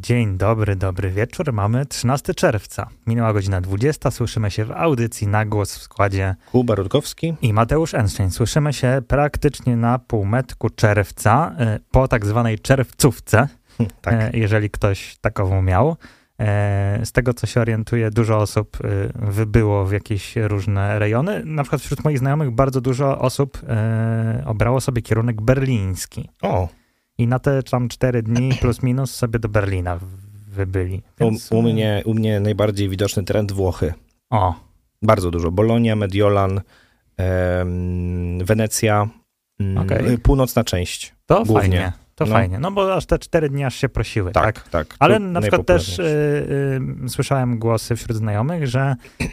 Dzień dobry, dobry wieczór. Mamy 13 czerwca. Minęła godzina 20. Słyszymy się w audycji na głos w składzie Kuba Rutkowski i Mateusz Enszczeń. Słyszymy się praktycznie na półmetku czerwca, e, po tak zwanej czerwcówce, Hm, tak. e, jeżeli ktoś takową miał. E, Z tego, co się orientuje, dużo osób wybyło w jakieś różne rejony. Na przykład wśród moich znajomych bardzo dużo osób obrało sobie kierunek berliński. O, I na te tam cztery dni plus minus sobie do Berlina wybyli. u, Więc, u, mnie, u mnie najbardziej widoczny trend Włochy. O, Bardzo dużo. Bolonia, Mediolan, em, Wenecja, mm, Okej. północna część. to Głównie. fajnie. To No. fajnie. No bo aż te cztery dni aż się prosiły, tak? Tak, tak. Ale na przykład też y, y, słyszałem głosy wśród znajomych, że y,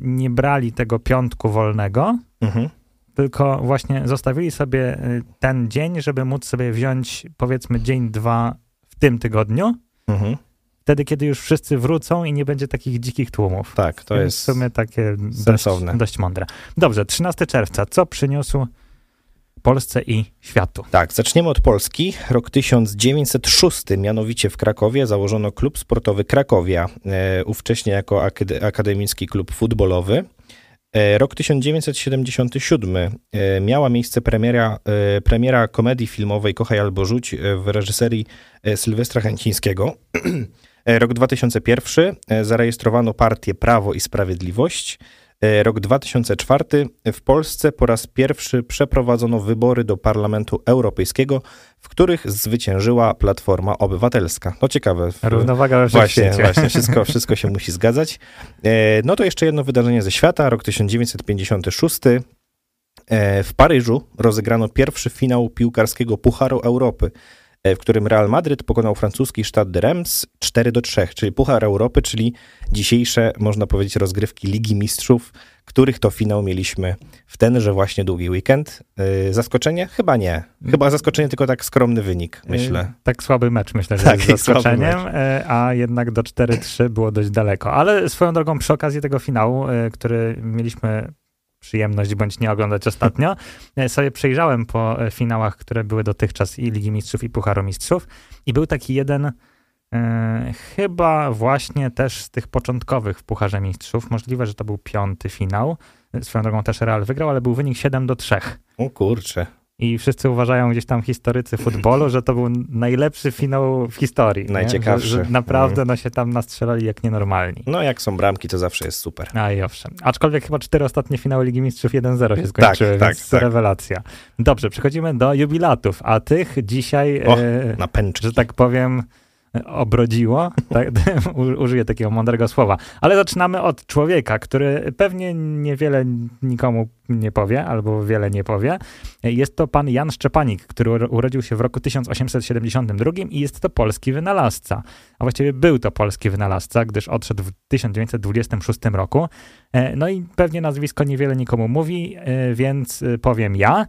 nie brali tego piątku wolnego, Mhm. Tylko właśnie zostawili sobie y, ten dzień, żeby móc sobie wziąć powiedzmy dzień, dwa w tym tygodniu, Mhm. wtedy kiedy już wszyscy wrócą i nie będzie takich dzikich tłumów. Tak, to Więc jest w sumie takie dość, sensowne. dość mądre. Dobrze, 13 czerwca. Co przyniósł Polsce i światu? Tak, zaczniemy od Polski. Rok 1906, mianowicie w Krakowie założono klub sportowy Krakowia, e, ówcześnie jako akad- akademicki klub futbolowy. E, Rok 1977 e, miała miejsce premiera, e, premiera komedii filmowej Kochaj albo rzuć w reżyserii Sylwestra Chęcińskiego. Rok 2001 e, zarejestrowano partię Prawo i Sprawiedliwość. E, Rok 2004 w Polsce po raz pierwszy przeprowadzono wybory do Parlamentu Europejskiego, w których zwyciężyła Platforma Obywatelska. No ciekawe. Równowaga we Właśnie, właśnie wszystko, wszystko się musi zgadzać. E, No to jeszcze jedno wydarzenie ze świata, rok 1956. E, W Paryżu rozegrano pierwszy finał piłkarskiego Pucharu Europy, w którym Real Madryt pokonał francuski Stade de Reims 4 do 3, czyli Puchar Europy, czyli dzisiejsze, można powiedzieć, rozgrywki Ligi Mistrzów, których to finał mieliśmy w tenże właśnie długi weekend. E, Zaskoczenie? Chyba nie. Chyba zaskoczenie, tylko tak skromny wynik, myślę. Y, Tak słaby mecz, myślę, że Tak, jest zaskoczeniem, a jednak do 4-3 było dość daleko. Ale swoją drogą przy okazji tego finału, który mieliśmy przyjemność bądź nie oglądać ostatnio, y, sobie przejrzałem po y, finałach, które były dotychczas i Ligi Mistrzów i Pucharu Mistrzów i był taki jeden y, chyba właśnie też z tych początkowych w Pucharze Mistrzów, możliwe, że to był piąty finał, swoją drogą też Real wygrał, ale był wynik 7 do 3. O kurczę. I wszyscy uważają gdzieś tam historycy futbolu, że to był najlepszy finał w historii. Najciekawszy. Że, że naprawdę no, się tam nastrzelali jak nienormalni. No jak są bramki, to zawsze jest super. A i owszem. Aczkolwiek chyba cztery ostatnie finały Ligi Mistrzów 1-0 się skończyły, tak, więc tak. rewelacja. Dobrze, przechodzimy do jubilatów, a tych dzisiaj, O, e, że tak powiem, obrodziło. Tak, użyję takiego mądrego słowa. Ale zaczynamy od człowieka, który pewnie niewiele nikomu nie powie, albo wiele nie powie. Jest to pan Jan Szczepanik, który uro- urodził się w roku 1872 i jest to polski wynalazca. A właściwie był to polski wynalazca, gdyż odszedł w 1926 roku. E, No i pewnie nazwisko niewiele nikomu mówi, e, więc powiem ja,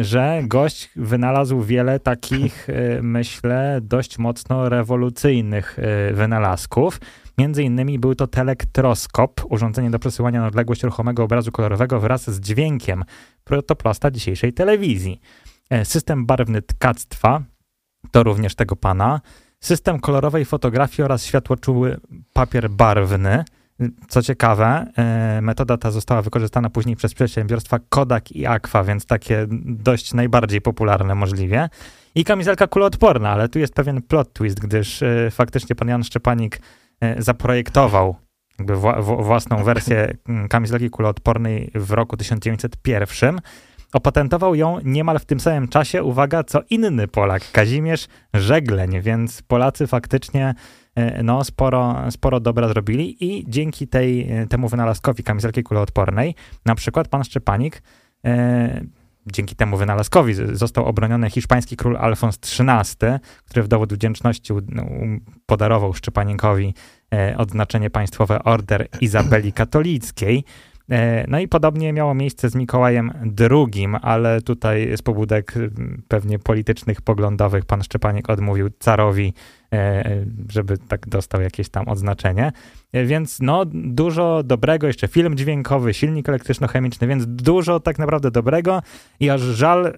że gość wynalazł wiele takich, e, myślę, dość mocno rewolucyjnych e, wynalazków. Między innymi był to telektroskop, urządzenie do przesyłania na odległość ruchomego obrazu kolorowego wraz z dźwiękiem, protoplasta dzisiejszej telewizji. E, System barwny tkactwa, to również tego pana. System kolorowej fotografii oraz światłoczuły papier barwny. Co ciekawe, e, metoda ta została wykorzystana później przez przedsiębiorstwa Kodak i Aqua, więc takie dość najbardziej popularne możliwie. I kamizelka kuloodporna, ale tu jest pewien plot twist, gdyż e, faktycznie pan Jan Szczepanik e, zaprojektował jakby wła- własną wersję kamizelki kuloodpornej w roku 1901. Opatentował ją niemal w tym samym czasie, uwaga, co inny Polak, Kazimierz Żegleń, więc Polacy faktycznie no, sporo, sporo dobra zrobili i dzięki tej, e, temu wynalazkowi kamizelki kuloodpornej, na przykład pan Szczepanik e, dzięki temu wynalazkowi został obroniony hiszpański król Alfons XIII, który w dowód wdzięczności no, um, podarował Szczepanikowi e, odznaczenie państwowe Order Izabeli Katolickiej. E, No i podobnie miało miejsce z Mikołajem II, ale tutaj z pobudek pewnie politycznych, poglądowych pan Szczepanik odmówił carowi, e, żeby tak dostał jakieś tam odznaczenie. E, Więc no dużo dobrego, jeszcze film dźwiękowy, silnik elektryczno-chemiczny, więc dużo tak naprawdę dobrego i aż żal e,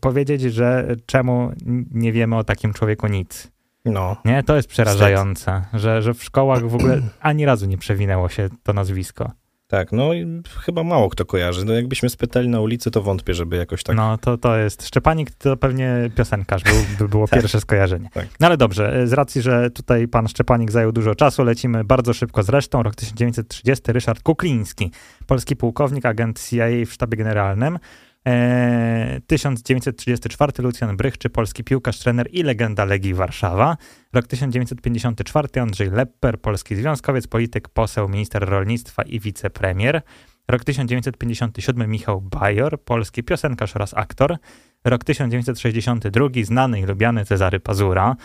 powiedzieć, że czemu nie wiemy o takim człowieku nic. No. Nie, to jest przerażające, że, że w szkołach w ogóle ani razu nie przewinęło się to nazwisko. Tak, no i chyba mało kto kojarzy. No jakbyśmy spytali na ulicy, to wątpię, żeby jakoś tak... No to, to jest, Szczepanik to pewnie piosenkarz, był, by było Tak. pierwsze skojarzenie. Tak. No ale dobrze, z racji, że tutaj pan Szczepanik zajął dużo czasu, lecimy bardzo szybko z resztą. Rok 1930, Ryszard Kukliński, polski pułkownik, agent CIA w sztabie generalnym. E, 1934, Lucjan Brychczy, polski piłkarz, trener i legenda Legii Warszawa. Rok 1954, Andrzej Lepper, polski związkowiec, polityk, poseł, minister rolnictwa i wicepremier. Rok 1957, Michał Bajor, polski piosenkarz oraz aktor. Rok 1962, znany i lubiany Cezary Pazura.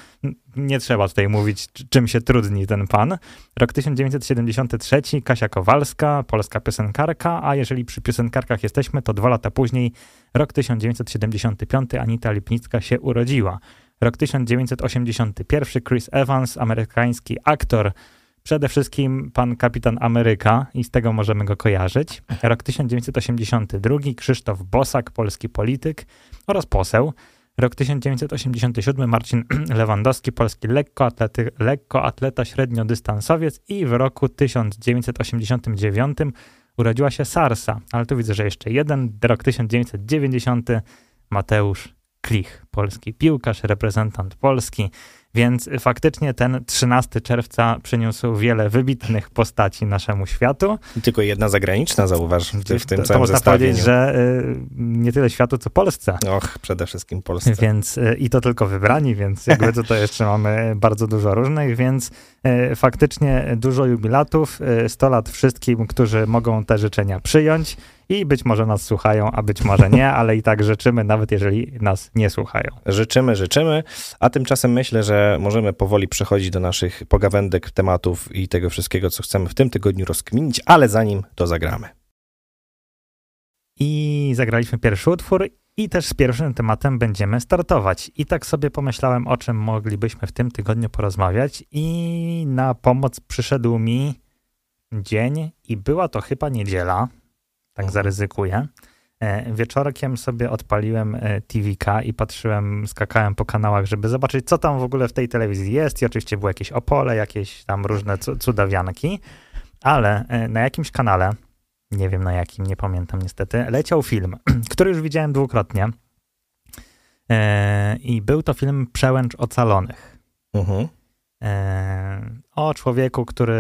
Nie trzeba tutaj mówić, czym się trudni ten pan. Rok 1973, Kasia Kowalska, polska piosenkarka, a jeżeli przy piosenkarkach jesteśmy, to dwa lata później, rok 1975, Anita Lipnicka się urodziła. Rok 1981, Chris Evans, amerykański aktor, przede wszystkim pan kapitan Ameryka i z tego możemy go kojarzyć. Rok 1982, Krzysztof Bosak, polski polityk oraz poseł. Rok 1987, Marcin Lewandowski, polski lekkoatlety, lekkoatleta średniodystansowiec i w roku 1989 urodziła się Sarsa, ale tu widzę, że jeszcze jeden, rok 1990, Mateusz Klich, polski piłkarz, reprezentant Polski, więc faktycznie ten 13 czerwca przyniósł wiele wybitnych postaci naszemu światu. I tylko jedna zagraniczna, zauważ, w, w tym to, to całym można zestawieniu. powiedzieć, że y, nie tyle światu, co Polsce. Och, przede wszystkim Polsce. Więc y, i to tylko wybrani, więc jakby tutaj jeszcze mamy bardzo dużo różnych, więc y, faktycznie dużo jubilatów, y, 100 lat wszystkim, którzy mogą te życzenia przyjąć i być może nas słuchają, a być może nie, ale i tak życzymy, nawet jeżeli nas nie słuchają. Życzymy, życzymy, a tymczasem myślę, że możemy powoli przechodzić do naszych pogawędek, tematów i tego wszystkiego, co chcemy w tym tygodniu rozkminić, ale zanim to zagramy. I zagraliśmy pierwszy utwór i też z pierwszym tematem będziemy startować. I tak sobie pomyślałem, o czym moglibyśmy w tym tygodniu porozmawiać i na pomoc przyszedł mi dzień i była to chyba niedziela, tak Mhm. zaryzykuję. E, Wieczorkiem sobie odpaliłem e, TVK i patrzyłem, skakałem po kanałach, żeby zobaczyć, co tam w ogóle w tej telewizji jest. I oczywiście było jakieś Opole, jakieś tam różne cu- cudawianki, ale e, na jakimś kanale, nie wiem na jakim, nie pamiętam niestety, leciał film, który już widziałem dwukrotnie. I był to film Przełęcz Ocalonych. Mhm. E, o człowieku, który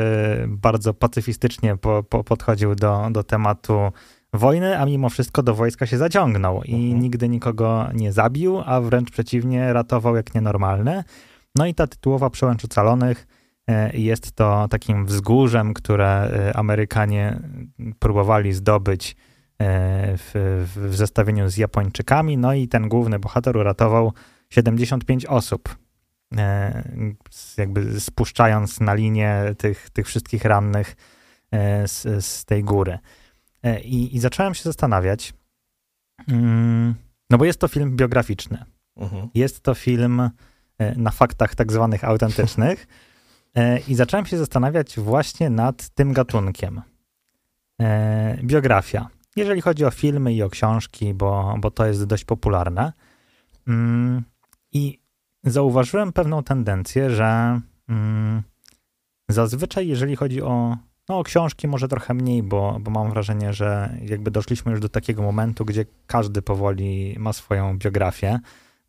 bardzo pacyfistycznie po, po, podchodził do, do tematu wojny, a mimo wszystko do wojska się zaciągnął i Mhm. nigdy nikogo nie zabił, a wręcz przeciwnie, ratował jak nienormalny. No i ta tytułowa Przełęcz Ocalonych e, jest to takim wzgórzem, które e, Amerykanie próbowali zdobyć e, w, w, w zestawieniu z Japończykami, no i ten główny bohater uratował 75 osób jakby spuszczając na linię tych, tych wszystkich rannych e, z, z tej góry. E, I, I zacząłem się zastanawiać, mm, no bo jest to film biograficzny. Mhm. Jest to film e, na faktach tak zwanych autentycznych. E, I zacząłem się zastanawiać właśnie nad tym gatunkiem. E, Biografia. Jeżeli chodzi o filmy i o książki, bo, bo to jest dość popularne. Mm, I zauważyłem pewną tendencję, że mm, zazwyczaj, jeżeli chodzi o, no, o książki, może trochę mniej, bo, bo mam wrażenie, że jakby doszliśmy już do takiego momentu, gdzie każdy powoli ma swoją biografię.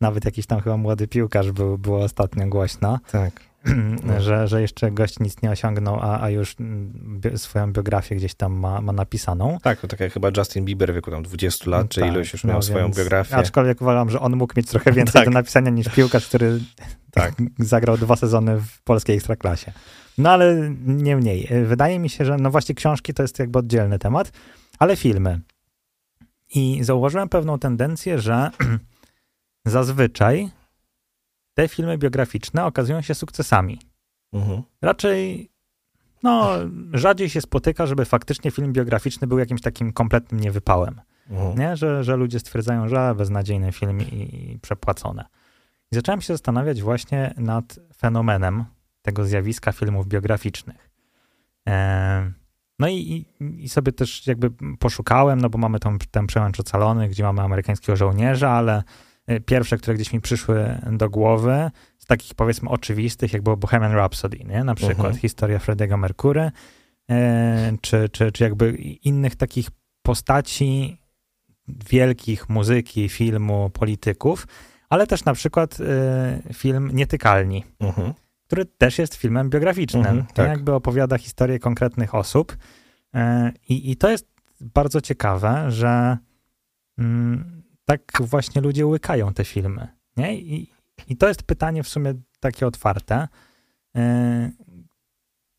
Nawet jakiś tam chyba młody piłkarz był, było ostatnio głośno, Tak. No. że, że jeszcze gość nic nie osiągnął, a, a już mm, bi- swoją biografię gdzieś tam ma, ma napisaną. Tak, to tak jak chyba Justin Bieber w wieku tam 20 lat, czy Tak, ilość już no miał swoją więc- biografię. Aczkolwiek uważam, że on mógł mieć trochę więcej Tak. do napisania niż piłkarz, który Tak. zagrał dwa sezony w polskiej ekstraklasie. No ale nie mniej. Wydaje mi się, że no właśnie książki to jest jakby oddzielny temat, ale filmy. I zauważyłem pewną tendencję, że zazwyczaj te filmy biograficzne okazują się sukcesami. Mhm. Raczej, no, rzadziej się spotyka, żeby faktycznie film biograficzny był jakimś takim kompletnym niewypałem. Mhm. Nie? Że, że ludzie stwierdzają, że beznadziejny film i, i przepłacone. I zacząłem się zastanawiać właśnie nad fenomenem tego zjawiska filmów biograficznych. E, no i, i, sobie też jakby poszukałem, no bo mamy tą, ten przełęcz ocalony, gdzie mamy amerykańskiego żołnierza, ale pierwsze, które gdzieś mi przyszły do głowy, z takich powiedzmy oczywistych, jak było Bohemian Rhapsody, nie? Na przykład Mhm. historia Freddie'ego Mercury, e, czy, czy, czy jakby innych takich postaci wielkich muzyki, filmu, polityków, ale też na przykład e, film Nietykalni, Mhm. który też jest filmem biograficznym. Mhm, nie? tak. Jakby opowiada historię konkretnych osób. E, I, I to jest bardzo ciekawe, że mm, tak właśnie ludzie łykają te filmy. Nie? I, I to jest pytanie w sumie takie otwarte. E,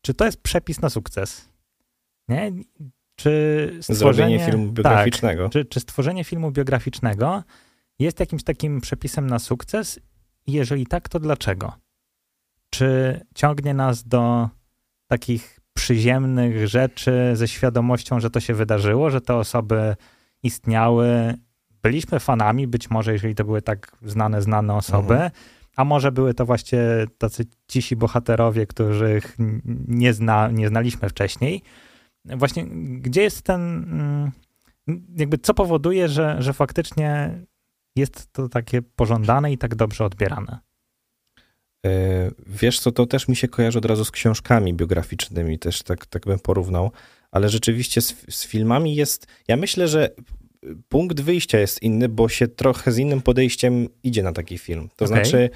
Czy to jest przepis na sukces? Nie? Czy stworzenie filmu biograficznego. Tak, czy, czy stworzenie filmu biograficznego jest jakimś takim przepisem na sukces? Jeżeli tak, to dlaczego? Czy ciągnie nas do takich przyziemnych rzeczy ze świadomością, że to się wydarzyło, że te osoby istniały, byliśmy fanami, być może jeżeli to były tak znane, znane osoby, Mhm. a może były to właśnie tacy cisi bohaterowie, których nie, zna, nie znaliśmy wcześniej. Właśnie gdzie jest ten, mm, jakby co powoduje, że, że faktycznie jest to takie pożądane i tak dobrze odbierane? E, Wiesz co, to też mi się kojarzy od razu z książkami biograficznymi, też tak, tak bym porównał, ale rzeczywiście z, z filmami jest, ja myślę, że punkt wyjścia jest inny, bo się trochę z innym podejściem idzie na taki film. To Okej. znaczy,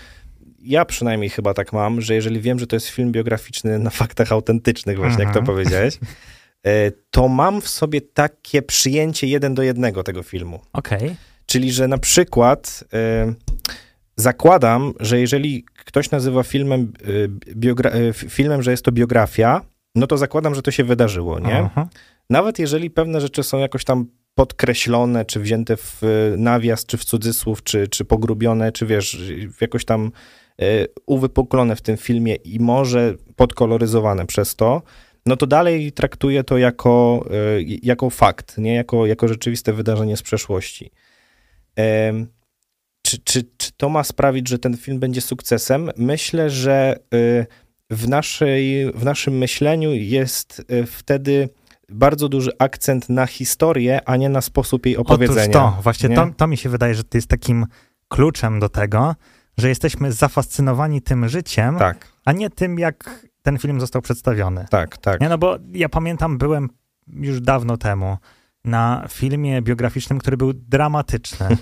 ja przynajmniej chyba tak mam, że jeżeli wiem, że to jest film biograficzny na faktach autentycznych, właśnie jak to Mhm. powiedziałeś, e, to mam w sobie takie przyjęcie jeden do jednego tego filmu. Okej, Czyli, że na przykład y, zakładam, że jeżeli ktoś nazywa filmem, f- filmem, że jest to biografia, no to zakładam, że to się wydarzyło, nie? Aha. Nawet jeżeli pewne rzeczy są jakoś tam podkreślone, czy wzięte w y, nawias, czy w cudzysłów, czy, czy pogrubione, czy wiesz, jakoś tam y, uwypuklone w tym filmie i może podkoloryzowane przez to, no to dalej traktuję to jako, y, jako fakt, nie jako, jako rzeczywiste wydarzenie z przeszłości. Czy, czy, czy to ma sprawić, że ten film będzie sukcesem? Myślę, że w, naszej, w naszym myśleniu jest wtedy bardzo duży akcent na historię, a nie na sposób jej opowiedzenia. Otóż to, właśnie nie? to, to mi się wydaje, że to jest takim kluczem do tego, że jesteśmy zafascynowani tym życiem, Tak, a nie tym, jak ten film został przedstawiony. tak, tak. Nie, no bo ja pamiętam, byłem już dawno temu na filmie biograficznym, który był dramatyczny.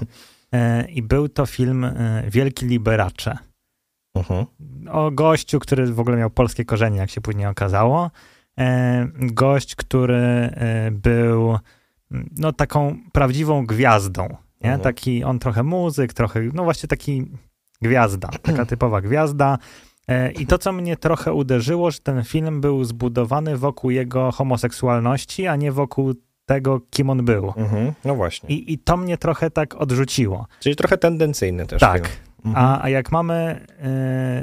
E, I był to film e, Wielki Liberacze. Mhm. O gościu, który w ogóle miał polskie korzenie, jak się później okazało. E, Gość, który e, był no, taką prawdziwą gwiazdą. Nie? Mhm. Taki on trochę muzyk, trochę, no właśnie taki gwiazda, taka typowa gwiazda. E, I to, co mnie trochę uderzyło, że ten film był zbudowany wokół jego homoseksualności, a nie wokół tego, kim on był. Mhm. No właśnie. I, I to mnie trochę tak odrzuciło. Czyli trochę tendencyjny też tak. film. Mhm. A, a jak mamy,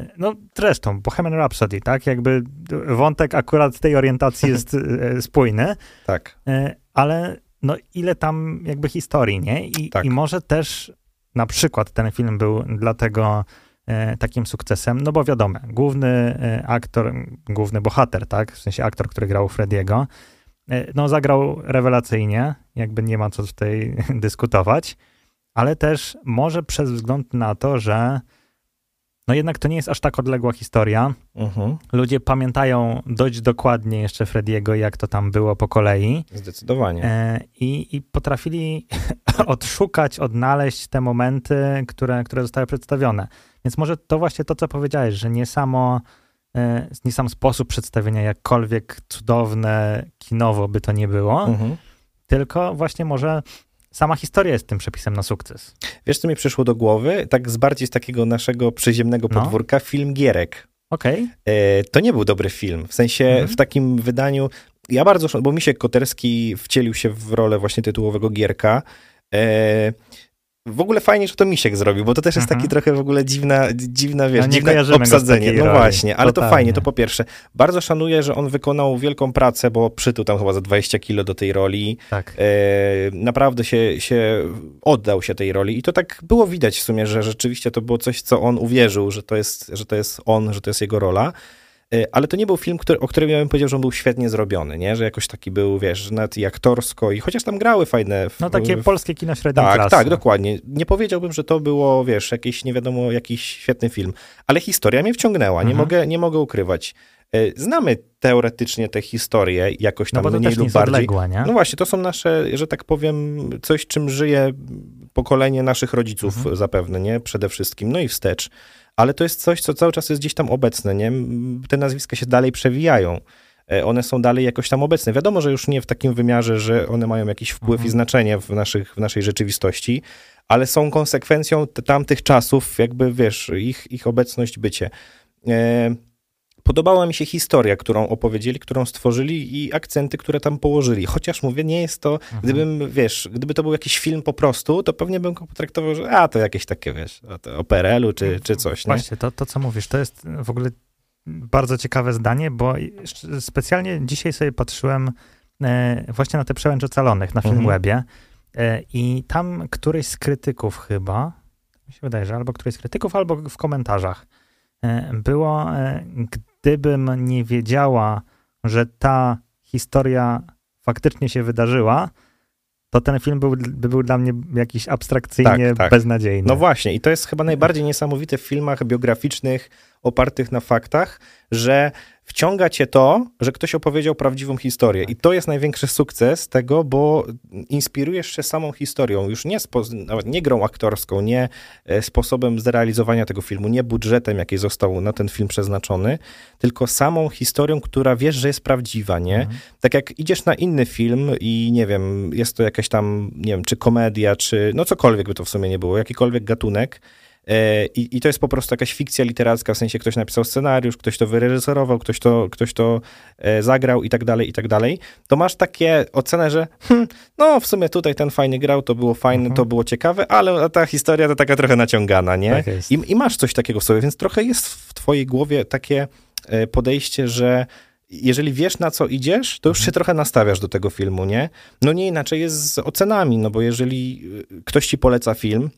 yy, no zresztą, Bohemian Rhapsody, tak? Jakby wątek akurat tej orientacji jest yy, spójny, Tak. yy, ale no ile tam jakby historii, nie? I, Tak. I może też na przykład ten film był dlatego takim sukcesem, no bo wiadomo, główny aktor, główny bohater, tak? W sensie aktor, który grał Frediego, no zagrał rewelacyjnie, jakby nie ma co tutaj dyskutować, ale też może przez wzgląd na to, że no jednak to nie jest aż tak odległa historia. Mhm. Ludzie pamiętają dość dokładnie jeszcze Frediego, jak to tam było po kolei Zdecydowanie. e, i, i potrafili odszukać, odnaleźć te momenty, które, które zostały przedstawione. Więc może to właśnie to, co powiedziałeś, że nie samo e, nie sam sposób przedstawienia, jakkolwiek cudowne, kinowo by to nie było, Mhm. tylko właśnie może sama historia jest tym przepisem na sukces. Wiesz, co mi przyszło do głowy? Tak z bardziej z takiego naszego przyziemnego No. podwórka, film Gierek. Okej, E, to nie był dobry film. W sensie Mhm. w takim wydaniu. Ja bardzo, bo Misiek Koterski wcielił się w rolę właśnie tytułowego Gierka. E, w ogóle fajnie, że to Misiek zrobił, bo to też jest Mhm. taki trochę w ogóle dziwna, dziwna wiesz, No dziwne obsadzenie. No właśnie, ale to Totalnie. fajnie, to po pierwsze. Bardzo szanuję, że on wykonał wielką pracę, bo przytył tam chyba za 20 kilo do tej roli. tak. E, naprawdę się, się oddał się tej roli i to tak było widać w sumie, że rzeczywiście to było coś, co on uwierzył, że to jest, że to jest on, że to jest jego rola. Y, ale to nie był film, który, o którym ja bym powiedział, że on był świetnie zrobiony, nie? Że jakoś taki był, wiesz, nawet i aktorsko i chociaż tam grały fajne... No takie w, polskie kino średniej tak, klasy. Tak, dokładnie. Nie powiedziałbym, że to było, wiesz, jakiś, nie wiadomo, jakiś świetny film, ale historia mnie wciągnęła, nie, mhm. mogę, nie mogę ukrywać. Y, znamy teoretycznie te historie jakoś tam no bo mniej lub bardziej. Nie? No właśnie, to są nasze, że tak powiem, coś, czym żyje pokolenie naszych rodziców mhm. zapewne, nie? Przede wszystkim, no i wstecz ale to jest coś, co cały czas jest gdzieś tam obecne, nie? Te nazwiska się dalej przewijają. E, one są dalej jakoś tam obecne. Wiadomo, że już nie w takim wymiarze, że one mają jakiś wpływ mhm. i znaczenie w, naszych, w naszej rzeczywistości, ale są konsekwencją tamtych czasów, jakby wiesz, ich, ich obecność, bycie. E, podobała mi się historia, którą opowiedzieli, którą stworzyli i akcenty, które tam położyli. Chociaż mówię, nie jest to, mhm. gdybym, wiesz, gdyby to był jakiś film po prostu, to pewnie bym go potraktował, że a, to jakieś takie, wiesz, o PRL-u czy, czy coś. Nie? Właśnie, to, to co mówisz, to jest w ogóle bardzo ciekawe zdanie, bo specjalnie dzisiaj sobie patrzyłem e, właśnie na te przełęcz ocalonych na Filmwebie mhm. i tam któryś z krytyków chyba, mi się wydaje, że albo któryś z krytyków, albo w komentarzach e, było, gdybym nie wiedziała, że ta historia faktycznie się wydarzyła, to ten film był, by był dla mnie jakiś abstrakcyjnie tak, tak. beznadziejny. No właśnie, i to jest chyba najbardziej niesamowite w filmach biograficznych opartych na faktach, że wciąga cię to, że ktoś opowiedział prawdziwą historię. I to jest największy sukces tego, bo inspirujesz się samą historią, już nie, nawet nie grą aktorską, nie e, sposobem zrealizowania tego filmu, nie budżetem, jaki został na ten film przeznaczony, tylko samą historią, która wiesz, że jest prawdziwa, nie? Mhm. Tak jak idziesz na inny film i nie wiem, jest to jakaś tam, nie wiem, czy komedia, czy no cokolwiek by to w sumie nie było, jakikolwiek gatunek, I, I, to jest po prostu jakaś fikcja literacka, w sensie ktoś napisał scenariusz, ktoś to wyreżyserował, ktoś to, ktoś to e, zagrał i tak dalej, i tak dalej. To masz takie ocenę, że hm, no w sumie tutaj ten fajny grał, to było fajne, mhm. to było ciekawe, ale ta historia to taka trochę naciągana, nie? Tak I, I masz coś takiego w sobie, więc trochę jest w twojej głowie takie e, podejście, że jeżeli wiesz, na co idziesz, to już mhm. się trochę nastawiasz do tego filmu, nie? No nie inaczej jest z ocenami, no bo jeżeli ktoś ci poleca film,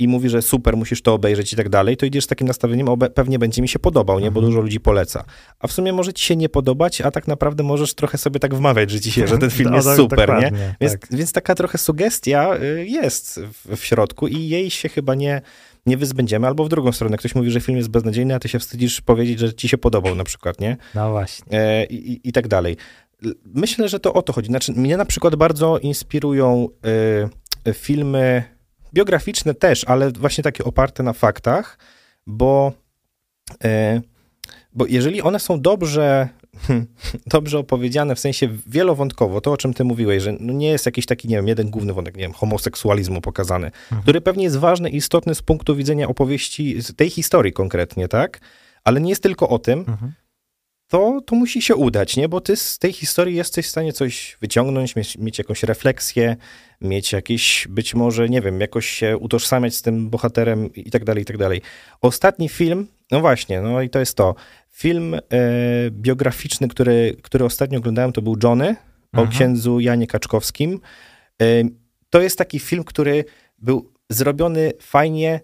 i mówi, że super, musisz to obejrzeć i tak dalej, to idziesz z takim nastawieniem, o, pewnie będzie mi się podobał, nie? Bo mhm. dużo ludzi poleca. A w sumie może ci się nie podobać, a tak naprawdę możesz trochę sobie tak wmawiać, że ci się, że ten film jest super, nie? Więc, tak. więc taka trochę sugestia y, jest w, w środku i jej się chyba nie, nie wyzbędziemy, albo w drugą stronę. Ktoś mówi, że film jest beznadziejny, a ty się wstydzisz powiedzieć, że ci się podobał na przykład, nie? No właśnie. E, i, I tak dalej. Myślę, że to o to chodzi. Znaczy, mnie na przykład bardzo inspirują y, filmy biograficzne też, ale właśnie takie oparte na faktach, bo, e, bo jeżeli one są dobrze, dobrze opowiedziane, w sensie wielowątkowo, to o czym ty mówiłeś, że no nie jest jakiś taki, nie wiem, jeden główny wątek, nie wiem, homoseksualizmu pokazany, mhm. który pewnie jest ważny i istotny z punktu widzenia opowieści, tej historii konkretnie, tak? Ale nie jest tylko o tym, mhm to, to musi się udać, nie? Bo ty z tej historii jesteś w stanie coś wyciągnąć, mieć, mieć jakąś refleksję, mieć jakieś, być może, nie wiem, jakoś się utożsamiać z tym bohaterem i tak dalej, i tak dalej. Ostatni film, no właśnie, no i to jest to. Film e, biograficzny, który, który ostatnio oglądałem, to był Johnny Aha. o mhm. księdzu Janie Kaczkowskim. E, to jest taki film, który był zrobiony fajnie,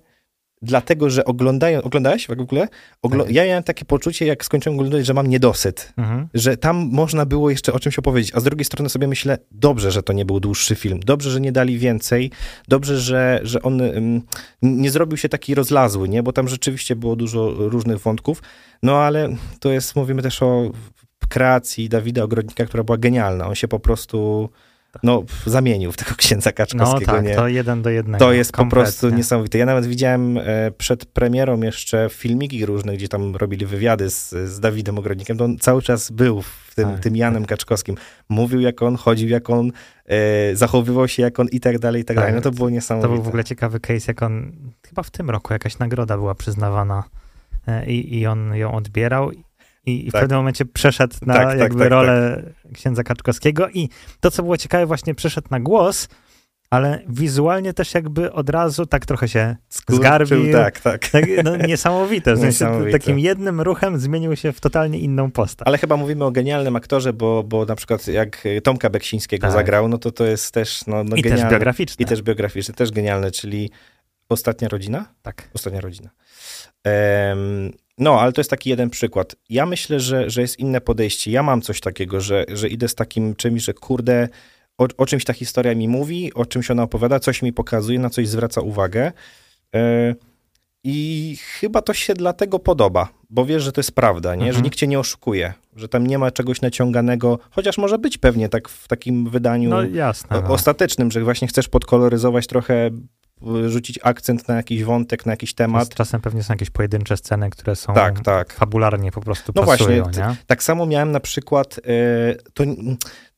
dlatego, że oglądają, oglądałeś w ogóle? Ogl tak. ja miałem takie poczucie, jak skończyłem oglądać, że mam niedosyt, mhm. że tam można było jeszcze o czymś opowiedzieć, a z drugiej strony sobie myślę, dobrze, że to nie był dłuższy film, dobrze, że nie dali więcej, dobrze, że, że on nie zrobił się taki rozlazły, nie, bo tam rzeczywiście było dużo różnych wątków, no ale to jest, mówimy też o kreacji Dawida Ogrodnika, która była genialna, on się po prostu no, zamienił w tego księdza Kaczkowskiego. No tak, nie? to jeden do jednego. To jest kompletnie. po prostu niesamowite. Ja nawet widziałem e, przed premierą jeszcze filmiki różne, gdzie tam robili wywiady z, z Dawidem Ogrodnikiem, to on cały czas był w tym, tak, tym Janem tak. Kaczkowskim. Mówił jak on, chodził jak on, e, zachowywał się jak on i tak dalej, i tak, tak dalej. No to było niesamowite. To był w ogóle ciekawy case, jak on, chyba w tym roku jakaś nagroda była przyznawana e, i, i on ją odbierał i, i tak. w pewnym momencie przeszedł na tak, tak jakby tak, rolę księdza Kaczkowskiego i to, co było ciekawe, właśnie przeszedł na głos, ale wizualnie też jakby od razu tak trochę się Skurczył, zgarbił. Tak, tak. tak no, niesamowite. W sensie niesamowite. takim jednym ruchem zmienił się w totalnie inną postać. Ale chyba mówimy o genialnym aktorze, bo, bo na przykład jak Tomka Beksińskiego tak. zagrał, no to to jest też no, no I genialne. też biograficzne. I też biograficzne, też genialne, czyli Ostatnia Rodzina? Tak. Ostatnia Rodzina. Em, no, ale to jest taki jeden przykład. Ja myślę, że, że jest inne podejście. Ja mam coś takiego, że, że idę z takim czymś, że kurde, o, o czymś ta historia mi mówi, o czymś ona opowiada, coś mi pokazuje, na coś zwraca uwagę. E, I chyba to się dlatego podoba, bo wiesz, że to jest prawda, nie? że Mhm. nikt cię nie oszukuje, że tam nie ma czegoś naciąganego, chociaż może być pewnie tak w takim wydaniu No jasne. No. ostatecznym, że właśnie chcesz podkoloryzować trochę, rzucić akcent na jakiś wątek, na jakiś temat. Czasem pewnie są jakieś pojedyncze sceny, które są Tak, tak. fabularnie po prostu No pasują, właśnie, nie? Tak samo miałem na przykład, e, to,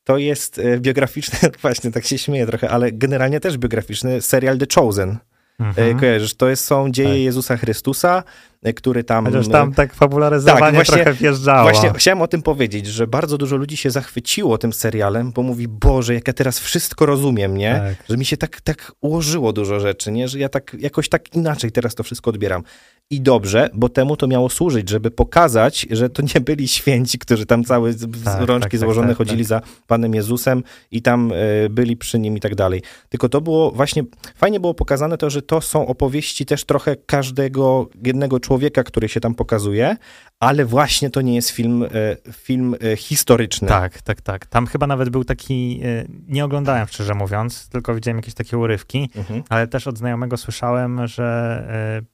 to jest e, biograficzny, właśnie tak się śmieję trochę, ale generalnie też biograficzny serial The Chosen. E, Mhm. Kojarzysz, to jest, są dzieje Tak. Jezusa Chrystusa, który tam... Chociaż tam tak fabularyzowanie Tak, właśnie- trochę wjeżdżało. Właśnie chciałem o tym powiedzieć, że bardzo dużo ludzi się zachwyciło tym serialem, bo mówi, Boże, jak ja teraz wszystko rozumiem, nie? Tak. Że mi się tak, tak ułożyło dużo rzeczy, nie? Że ja tak jakoś tak inaczej teraz to wszystko odbieram. I dobrze, bo temu to miało służyć, żeby pokazać, że to nie byli święci, którzy tam całe Tak, rączki tak, tak, złożone tak, chodzili za Panem Jezusem i tam e, byli przy nim i tak dalej. Tylko to było właśnie, fajnie było pokazane to, że to są opowieści też trochę każdego jednego człowieka, który się tam pokazuje, ale właśnie to nie jest film, e, film e, historyczny. Tak, tak, tak. Tam chyba nawet był taki, e, nie oglądałem szczerze mówiąc, tylko widziałem jakieś takie urywki, Mhm. ale też od znajomego słyszałem, że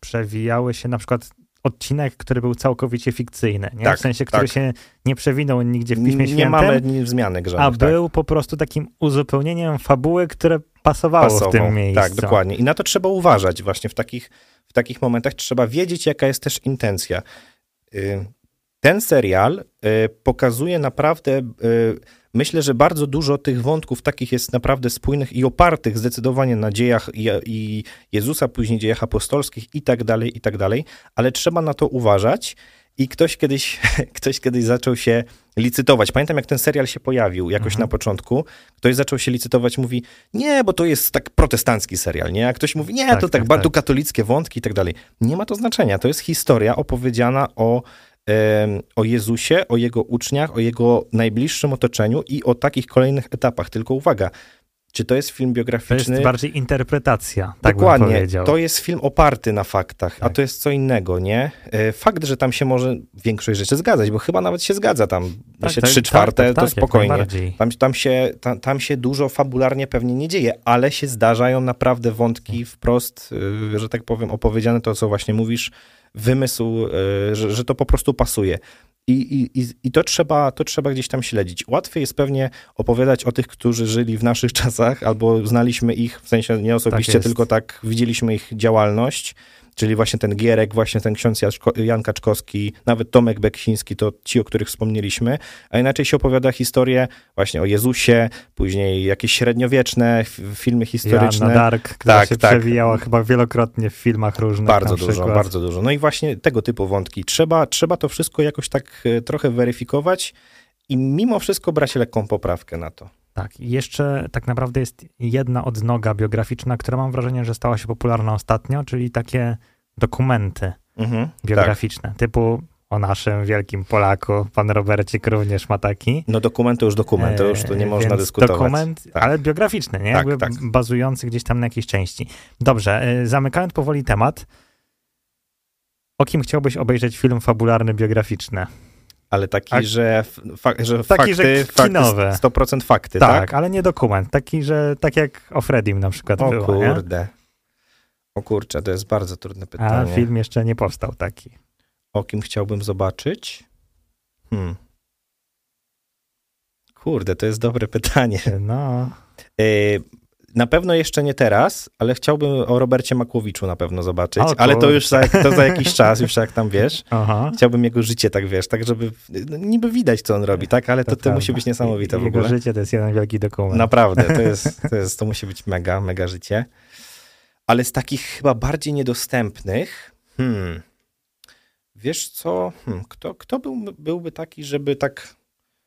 przewijały się na przykład odcinek, który był całkowicie fikcyjny, nie? Tak, w sensie, który tak. się nie przewinął nigdzie w Piśmie Nie Świętym, mamy ni- wzmianek a tak. był po prostu takim uzupełnieniem fabuły, które pasowało w tym miejscu. Tak, dokładnie. I na to trzeba uważać właśnie w takich, w takich momentach. Trzeba wiedzieć, jaka jest też intencja. Y, Ten serial y, pokazuje naprawdę, y, myślę, że bardzo dużo tych wątków takich jest naprawdę spójnych i opartych zdecydowanie na dziejach i Jezusa, później dziejach apostolskich i tak dalej, i tak dalej, ale trzeba na to uważać. I ktoś kiedyś, ktoś kiedyś zaczął się licytować. Pamiętam, jak ten serial się pojawił jakoś Mhm. na początku. Ktoś zaczął się licytować, mówi, nie, bo to jest tak protestancki serial, nie? A ktoś mówi, nie, Tak, to tak, tak, bardzo tak. katolickie wątki i tak dalej. Nie ma to znaczenia. To jest historia opowiedziana o, em, o Jezusie, o jego uczniach, o jego najbliższym otoczeniu i o takich kolejnych etapach. Tylko uwaga, czy to jest film To biograficzny? jest bardziej interpretacja, tak bym Dokładnie. powiedział. To jest film oparty na faktach, a Tak. to jest co innego, nie? E, Fakt, że tam się może większość rzeczy zgadzać, bo chyba nawet się zgadza tam. Myślę, tak, trzy czwarte, tak, tak, to jak spokojnie. Tam, tam, się, tam, tam się dużo fabularnie pewnie nie dzieje, ale się zdarzają naprawdę wątki wprost, y, że tak powiem, opowiedziane to, co właśnie mówisz, wymysł, y, że, że to po prostu pasuje. I, i, i- to trzeba, to trzeba gdzieś tam śledzić. Łatwiej jest pewnie opowiadać o tych, którzy żyli w naszych czasach, albo znaliśmy ich, w sensie nie osobiście, jest. tylko tak widzieliśmy ich działalność, czyli właśnie ten Gierek, właśnie ten ksiądz Jaczko, Jan Kaczkowski, nawet Tomek Beksiński, to ci, o których wspomnieliśmy, a inaczej się opowiada historię właśnie o Jezusie, później jakieś średniowieczne filmy historyczne. Joanna Dark, która Tak, się tak. przewijała chyba wielokrotnie w filmach różnych. Bardzo dużo, przykład. bardzo dużo. No i właśnie tego typu wątki. Trzeba, trzeba to wszystko jakoś tak e, trochę weryfikować i mimo wszystko brać lekką poprawkę na to. Tak, jeszcze tak naprawdę jest jedna odnoga biograficzna, która mam wrażenie, że stała się popularna ostatnio, czyli takie dokumenty Mhm, tak. biograficzne, typu o naszym wielkim Polaku, pan Robercik również ma taki. No dokument to już dokument, to już to nie E, można więc dyskutować. Dokument, Tak. ale biograficzny, nie? Tak, Jakby tak. bazujący gdzieś tam na jakiejś części. Dobrze, e, zamykając powoli temat, o kim chciałbyś obejrzeć film fabularny, biograficzny? Ale taki, Tak. że, fa- że Taki, fakty, że fakty kinowe. 100% fakty, tak, tak? ale nie dokument. Taki, że tak jak o Fredim na przykład O było, nie? kurde. O kurczę, to jest bardzo trudne A pytanie. film jeszcze nie powstał taki. O kim chciałbym zobaczyć? Hmm. Kurde, to jest dobre pytanie. No, E, Na pewno jeszcze nie teraz, ale chciałbym o Robercie Makłowiczu na pewno zobaczyć, O ale to już za, to za jakiś czas, już jak tam wiesz. aha. Chciałbym jego życie tak, wiesz, tak żeby, no, niby widać, co on robi, tak, ale to, to, prawda. musi być niesamowite w Jego ogóle. życie to jest jeden wielki dokument. Naprawdę, to jest, to jest, to musi być mega, mega życie. Ale z takich chyba bardziej niedostępnych, hmm, wiesz co, hmm, kto, kto był, byłby taki, żeby tak,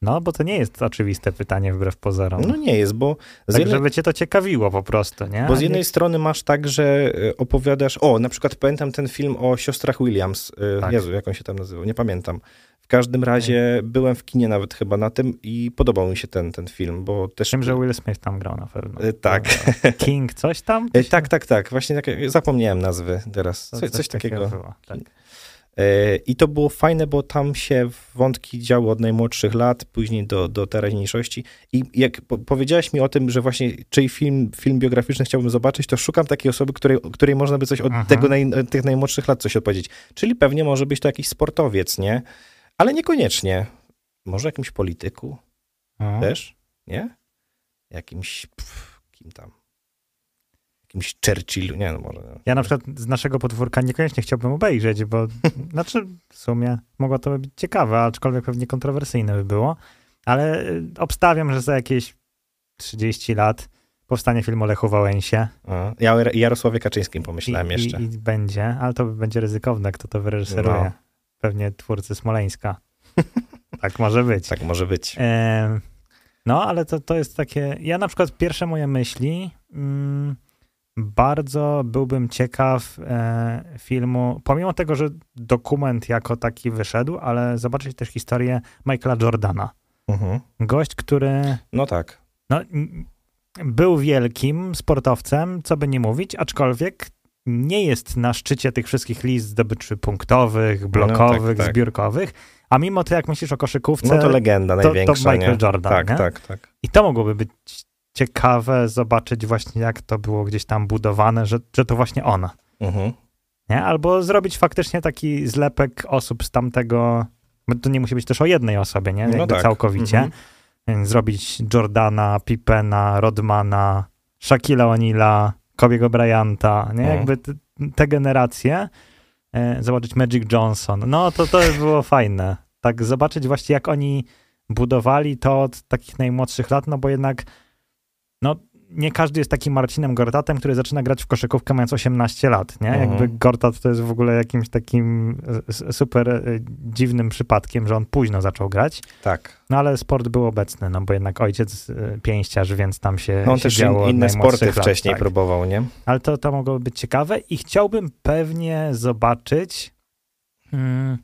No, bo to nie jest oczywiste pytanie wbrew pozorom. no nie jest, bo tak, jednej, żeby cię to ciekawiło po prostu, nie? Bo z jednej nie- strony masz tak, że y, opowiadasz, o, na przykład pamiętam ten film o siostrach Williams, y, Tak. Jezu, jak on się tam nazywał, nie pamiętam. W każdym razie byłem w kinie nawet chyba na tym i podobał mi się ten, ten film, bo też... Wiem, że Will Smith tam grał na pewno. E, tak. King coś tam? E, tak, tak, tak. Właśnie tak, zapomniałem nazwy teraz. Co, coś, coś, takiego. takiego było, tak. E, I to było fajne, bo tam się wątki działy od najmłodszych lat, później do, do teraźniejszości. I jak powiedziałeś mi o tym, że właśnie czyj film, film biograficzny chciałbym zobaczyć, to szukam takiej osoby, której, której można by coś od tego naj, tych najmłodszych lat coś odpowiedzieć. Czyli pewnie może być to jakiś sportowiec, nie? Ale niekoniecznie. Może jakimś polityku Aha. też, nie? Jakimś, pff, kim tam? Jakimś Churchillu, nie no może. Ja na przykład z naszego podwórka niekoniecznie chciałbym obejrzeć, bo znaczy w sumie mogło to być ciekawe, aczkolwiek pewnie kontrowersyjne by było, ale y, obstawiam, że za jakieś 30 lat powstanie film o Lechu Wałęsie. A, ja o Jarosławie Kaczyńskim pomyślałem I, jeszcze. I, I, będzie, ale to będzie ryzykowne, kto to wyreżyseruje. No. Pewnie twórcy Smoleńska. tak może być. Tak może być. E, no, ale to, to jest takie... Ja na przykład pierwsze moje myśli... Mm, bardzo byłbym ciekaw e, filmu, pomimo tego, że dokument jako taki wyszedł, ale zobaczyć też historię Michaela Jordana. Mhm. Gość, który. No tak. No, był wielkim sportowcem, co by nie mówić, aczkolwiek nie jest na szczycie tych wszystkich list zdobyczy punktowych, blokowych, no, tak, tak. zbiórkowych. A mimo to, jak myślisz o koszykówce. No to legenda największa. To Michael nie? Jordan. Tak, nie? tak, tak. I to mogłoby być ciekawe zobaczyć właśnie, jak to było gdzieś tam budowane, że, że to właśnie ona. Mhm. Nie? Albo zrobić faktycznie taki zlepek osób z tamtego, bo to nie musi być też o jednej osobie, nie? No Jakby tak. całkowicie. Mhm. Więc zrobić Jordana, Pippena, Rodmana, Shaquilla O'Neala, Kobiego Bryanta, nie? Mhm. Jakby te, te generacje, e, zobaczyć Magic Johnson, no to to było fajne. Tak zobaczyć właśnie, jak oni budowali to od takich najmłodszych lat, no bo jednak no nie każdy jest takim Marcinem Gortatem, który zaczyna grać w koszykówkę mając 18 lat, nie? Mhm. Jakby Gortat to jest w ogóle jakimś takim super e, dziwnym przypadkiem, że on późno zaczął grać. Tak. No ale sport był obecny, no bo jednak ojciec e, pięściarz, więc tam się No on też inne sporty lat, wcześniej tak. próbował, nie? Ale to, to mogło być ciekawe i chciałbym pewnie zobaczyć... Hmm,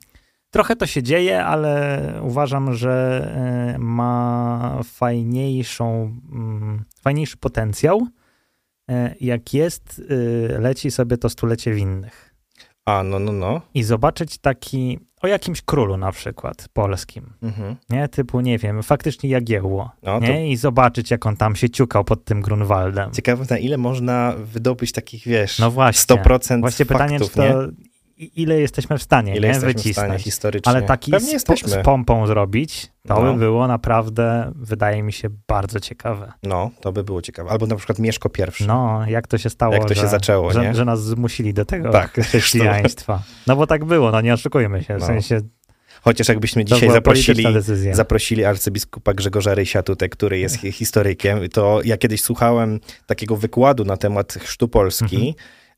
Trochę to się dzieje, ale uważam, że e, ma fajniejszą, mm, fajniejszy potencjał, e, jak jest, e, leci sobie to stulecie winnych. A, no, no, no. I zobaczyć taki, o jakimś królu na przykład, polskim, mhm. nie? Typu, nie wiem, faktycznie Jagiełło, no, nie? To... I zobaczyć, jak on tam się ciukał pod tym Grunwaldem. Ciekawe, na ile można wydobyć takich, wiesz, no właśnie. 100% Właśnie faktów, pytanie, czy to nie? Ile jesteśmy w stanie ile nie? wycisnąć. W stanie historycznie. Ale taki z, z, pompą zrobić, to no. by było naprawdę, wydaje mi się, bardzo ciekawe. No, to by było ciekawe. Albo na przykład Mieszko pierwszy. No, jak to się stało, jak to że, się zaczęło, że, nie? że nas zmusili do tego tak, chrześcijaństwa. No bo tak było, no nie oszukujmy się, w no. sensie Chociaż jakbyśmy dzisiaj zaprosili, zaprosili arcybiskupa Grzegorza Rysia tutaj, który jest historykiem, to ja kiedyś słuchałem takiego wykładu na temat chrztu Polski mhm.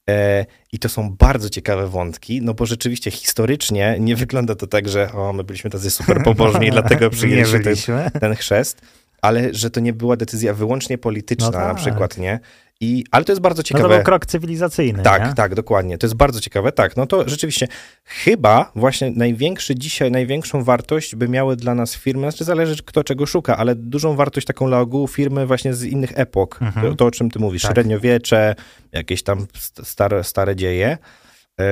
E, I to są bardzo ciekawe wątki, no bo rzeczywiście historycznie nie wygląda to tak, że o, my byliśmy tacy super pobożni, dlatego przyjęliśmy ten, ten chrzest, ale że to nie była decyzja wyłącznie polityczna no tak. na przykład, nie? I, ale to jest bardzo ciekawe. No to był krok cywilizacyjny. Tak, nie? tak, dokładnie. To jest bardzo ciekawe. Tak, no to rzeczywiście chyba właśnie największy dzisiaj, największą wartość by miały dla nas firmy, znaczy zależy kto czego szuka, ale dużą wartość taką dla ogółu firmy właśnie z innych epok. Mhm. To, to, o czym ty mówisz, tak. średniowiecze, jakieś tam stare, stare dzieje. Yy,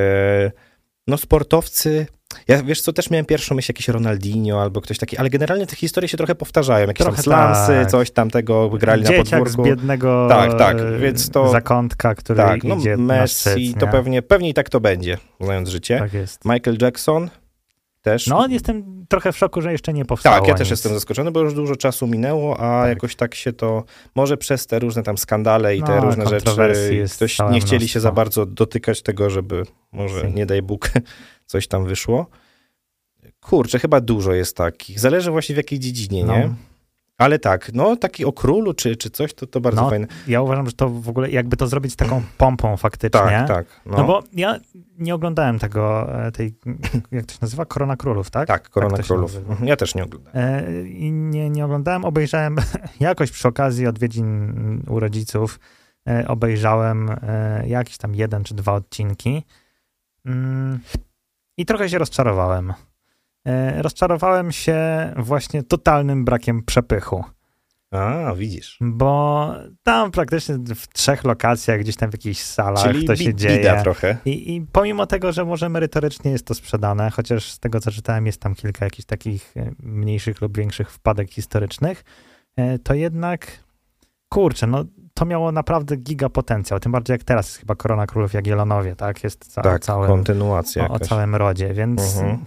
no sportowcy ja wiesz co, też miałem pierwszą myśl jakiś Ronaldinho albo ktoś taki, ale generalnie te historie się trochę powtarzają. Jakieś trochę tam slansy, tak. coś tamtego grali Dzieciak na podwórku. z biednego tak, tak, więc to, zakątka, który tak, no, idzie Messi, to pewnie, pewnie i tak to będzie, znając życie. Tak jest. Michael Jackson też. No, jestem trochę w szoku, że jeszcze nie powstało. Tak, ja też nic. jestem zaskoczony, bo już dużo czasu minęło, a tak. jakoś tak się to, może przez te różne tam skandale i no, te różne rzeczy, ktoś nie chcieli mnóstwo. się za bardzo dotykać tego, żeby może, nie daj Bóg, coś tam wyszło. Kurczę, chyba dużo jest takich. Zależy właśnie w jakiej dziedzinie, no. nie? Ale tak, no taki o królu czy, czy coś, to, to bardzo no, fajne. Ja uważam, że to w ogóle jakby to zrobić z taką pompą faktycznie. Tak, tak. No. no. bo ja nie oglądałem tego, e, tej, jak to się nazywa? Korona Królów, tak? Tak, Korona tak Królów. Mhm, ja też nie oglądałem. E, I nie, nie oglądałem, obejrzałem jakoś przy okazji odwiedzin u rodziców, e, obejrzałem jakiś tam jeden czy dwa odcinki mm, i trochę się rozczarowałem. e, rozczarowałem się właśnie totalnym brakiem przepychu. A, widzisz. Bo tam praktycznie w trzech lokacjach, gdzieś tam w jakichś salach Czyli to się bi- dzieje. trochę. I, I pomimo tego, że może merytorycznie jest to sprzedane, chociaż z tego co czytałem jest tam kilka jakichś takich e, mniejszych lub większych wpadek historycznych, e, to jednak kurczę, no to miało naprawdę giga potencjał. Tym bardziej jak teraz jest chyba Korona Królów Jagiellonowie, tak? Jest ca- Tak, całym, kontynuacja o, o całym rodzie, więc Mhm.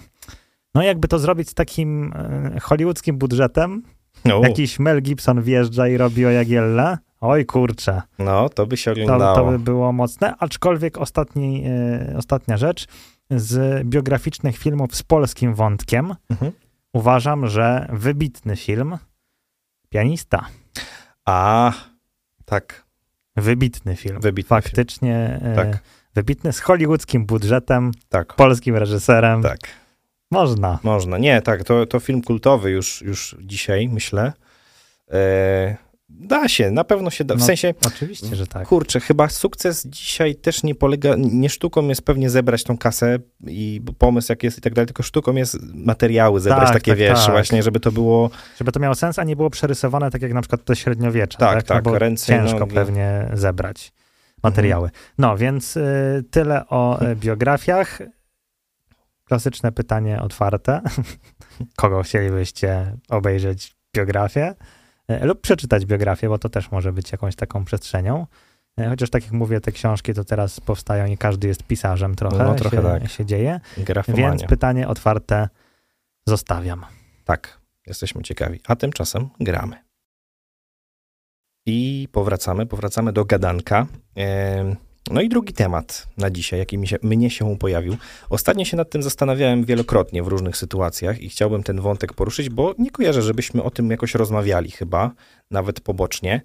no jakby to zrobić z takim e, hollywoodzkim budżetem, No, jakiś Mel Gibson wjeżdża i robi o Jagielle, oj kurczę. no, to by się To, oglądało. to by było mocne, aczkolwiek ostatni, e, ostatnia rzecz z biograficznych filmów z polskim wątkiem Mhm. uważam, że wybitny film Pianista. A, tak, Wybitny film. wybitny film. Faktycznie e, Tak. wybitny z hollywoodzkim budżetem, Tak, polskim reżyserem. tak. Można. Można. Nie, tak, to, to film kultowy już, już dzisiaj, myślę. E, da się, na pewno się da. W No, sensie, Oczywiście, że tak. kurczę, chyba sukces dzisiaj też nie polega, nie sztuką jest pewnie zebrać tą kasę i pomysł jak jest i tak dalej, tylko sztuką jest materiały zebrać Tak, takie, tak, wiesz, tak. właśnie, żeby to było, Żeby to miało sens, a nie było przerysowane tak jak na przykład to średniowiecza. Tak, Tak, tak, No ręce ciężko nogi. pewnie zebrać materiały. No, więc y, tyle o y, biografiach. Klasyczne pytanie otwarte. Kogo chcielibyście obejrzeć biografię? Y, Lub przeczytać biografię, bo to też może być jakąś taką przestrzenią. Y, Chociaż tak jak mówię, te książki to teraz powstają i każdy jest pisarzem trochę, No, trochę się, tak. się dzieje. grafomania. Więc pytanie otwarte zostawiam. Tak, jesteśmy ciekawi. A tymczasem gramy. I powracamy, powracamy do gadanka. No i drugi temat na dzisiaj, jaki mi się, mnie się pojawił. Ostatnio się nad tym zastanawiałem wielokrotnie w różnych sytuacjach i chciałbym ten wątek poruszyć, bo nie kojarzę, żebyśmy o tym jakoś rozmawiali chyba, nawet pobocznie.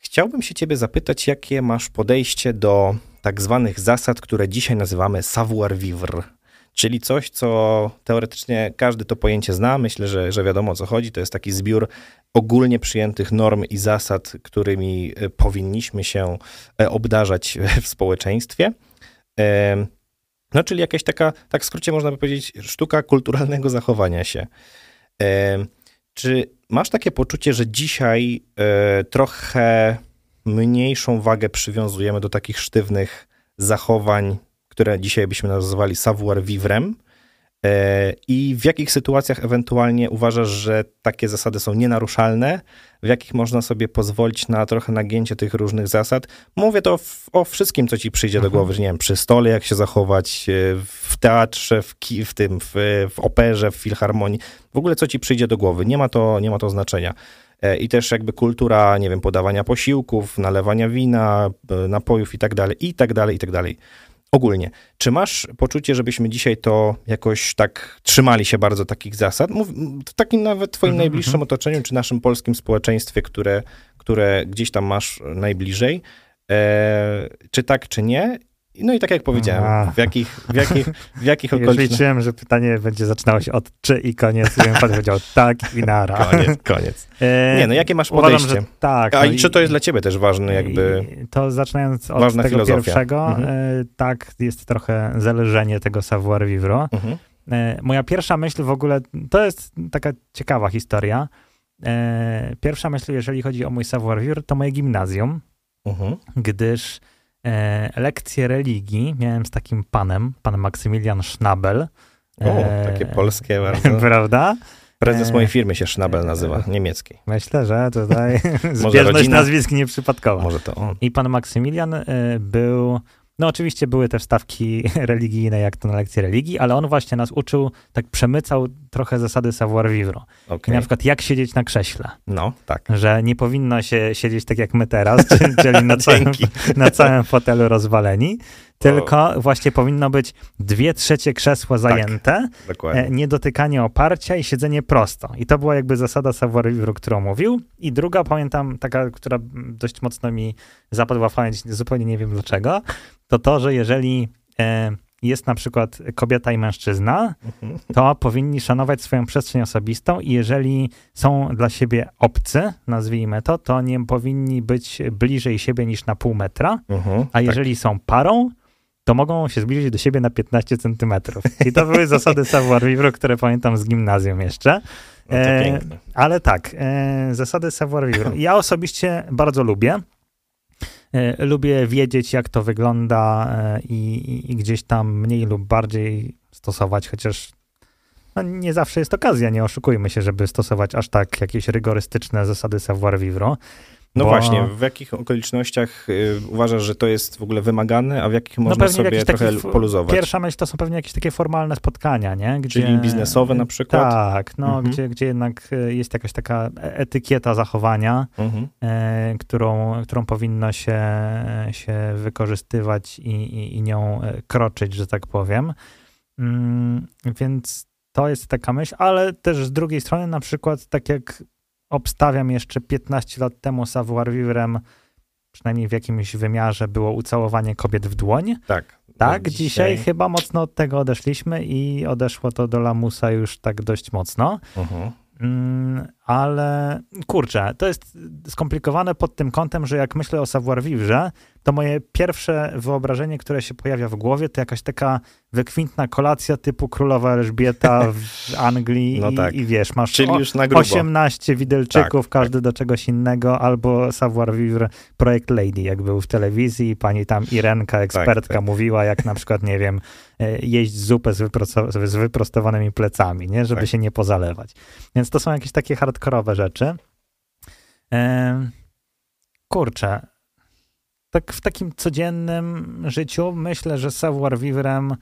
Chciałbym się ciebie zapytać, jakie masz podejście do tak zwanych zasad, które dzisiaj nazywamy savoir vivre. Czyli coś, co teoretycznie każdy to pojęcie zna, myślę, że, że wiadomo o co chodzi. To jest taki zbiór ogólnie przyjętych norm i zasad, którymi e, powinniśmy się e, obdarzać w społeczeństwie. No, czyli jakaś taka, tak w skrócie można by powiedzieć, sztuka kulturalnego zachowania się. Czy masz takie poczucie, że dzisiaj e, trochę mniejszą wagę przywiązujemy do takich sztywnych zachowań, które dzisiaj byśmy nazwali savoir vivrem? E, I w jakich sytuacjach ewentualnie uważasz, że takie zasady są nienaruszalne? W jakich można sobie pozwolić na trochę nagięcie tych różnych zasad? Mówię to w, o wszystkim, co ci przyjdzie do Mhm. głowy, że nie wiem, przy stole jak się zachować, e, w teatrze, w, ki, w tym, w, w operze, w filharmonii. W ogóle co ci przyjdzie do głowy. Nie ma to, nie ma to znaczenia. E, I też jakby kultura, nie wiem, podawania posiłków, nalewania wina, e, napojów i tak dalej, i tak dalej, i tak dalej. Ogólnie, czy masz poczucie, żebyśmy dzisiaj to jakoś tak trzymali się bardzo takich zasad? Mów, w takim nawet twoim Mhm, najbliższym mhm. otoczeniu, czy naszym polskim społeczeństwie, które, które gdzieś tam masz najbliżej? E, czy tak, czy nie? No i tak jak powiedziałem, A. w jakich, w jakich, w jakich okolicznościach... liczyłem, że pytanie będzie zaczynało się od czy i koniec. I pan powiedział tak i nara. Koniec, koniec. E, Nie, no jakie masz Uważam, podejście? że tak. A no i czy to jest dla ciebie też ważne jakby... To zaczynając od tego filozofia. pierwszego, Mhm. e, tak, jest trochę zależenie tego savoir vivre. Mhm. E, moja pierwsza myśl w ogóle, to jest taka ciekawa historia. Pierwsza myśl, jeżeli chodzi o mój savoir vivre, to moje gimnazjum, Mhm. gdyż e, lekcje religii miałem z takim panem, panem Maksymilian Schnabel. O, E, takie polskie bardzo. Prawda? Prezes e, mojej firmy się Schnabel nazywa, niemieckiej. Myślę, że tutaj zbieżność rodzina? nazwisk nieprzypadkowa. Może to on. I pan Maksymilian był, no oczywiście były też stawki religijne, jak to na lekcji religii, ale on właśnie nas uczył, tak przemycał trochę zasady savoir vivre. I Okej. na przykład jak siedzieć na krześle, No, tak. że nie powinno się siedzieć tak jak my teraz, czyli, na, całym, na całym fotelu rozwaleni, tylko właśnie powinno być dwie trzecie krzesła zajęte, Dokładnie. E, niedotykanie oparcia i siedzenie prosto. I to była jakby zasada savoir vivre, którą mówił. I druga, pamiętam, taka, która dość mocno mi zapadła w pamięć, zupełnie nie wiem dlaczego, to to, że jeżeli e, jest na przykład kobieta i mężczyzna, Mhm. to powinni szanować swoją przestrzeń osobistą i jeżeli są dla siebie obcy, nazwijmy to, to nie powinni być bliżej siebie niż na pół metra, Mhm. a jeżeli są parą, to mogą się zbliżyć do siebie na 15 centymetrów. I to były zasady savoir vivre, które pamiętam z gimnazjum jeszcze. No E. Ale tak, e, zasady savoir vivre. Ja osobiście bardzo lubię. E, lubię wiedzieć, jak to wygląda e, i, i, gdzieś tam mniej lub bardziej stosować, chociaż no, nie zawsze jest okazja, nie oszukujmy się, żeby stosować aż tak jakieś rygorystyczne zasady savoir vivre. No bo- właśnie, w jakich okolicznościach y, uważasz, że to jest w ogóle wymagane, a w jakich można No w sobie trochę poluzować? Pierwsza myśl to są pewnie jakieś takie formalne spotkania, nie? Gdzie, Czyli biznesowe na przykład? Tak, no, Mhm. gdzie, gdzie jednak e, jest jakaś taka e- etykieta zachowania, Mhm. e, którą, którą powinno się, się wykorzystywać i, i, i nią e, kroczyć, że tak powiem. Mm, więc to jest taka myśl, ale też z drugiej strony na przykład tak jak obstawiam jeszcze 15 lat temu savoir vivrem, przynajmniej w jakimś wymiarze było ucałowanie kobiet w dłoń. Tak. Tak, No, dzisiaj chyba mocno od tego odeszliśmy i odeszło to do lamusa już tak dość mocno. Mhm. Mm, ale kurczę, to jest skomplikowane pod tym kątem, że jak myślę o savoir vivre, to moje pierwsze wyobrażenie, które się pojawia w głowie, to jakaś taka wykwintna kolacja typu królowa Elżbieta w Anglii No i, tak. i wiesz, masz Czyli o, już na grubo. 18 widelczyków, Tak, każdy do czegoś innego, albo savoir vivre projekt Lady, jak był w telewizji i pani tam Irenka, ekspertka, tak. mówiła, jak na przykład, nie wiem, e, jeść zupę z, wyprosto- z wyprostowanymi plecami, nie, żeby Tak. się nie pozalewać. Więc to są jakieś takie hardkorowe rzeczy. Kurczę, tak w takim codziennym życiu myślę, że savoir vivrem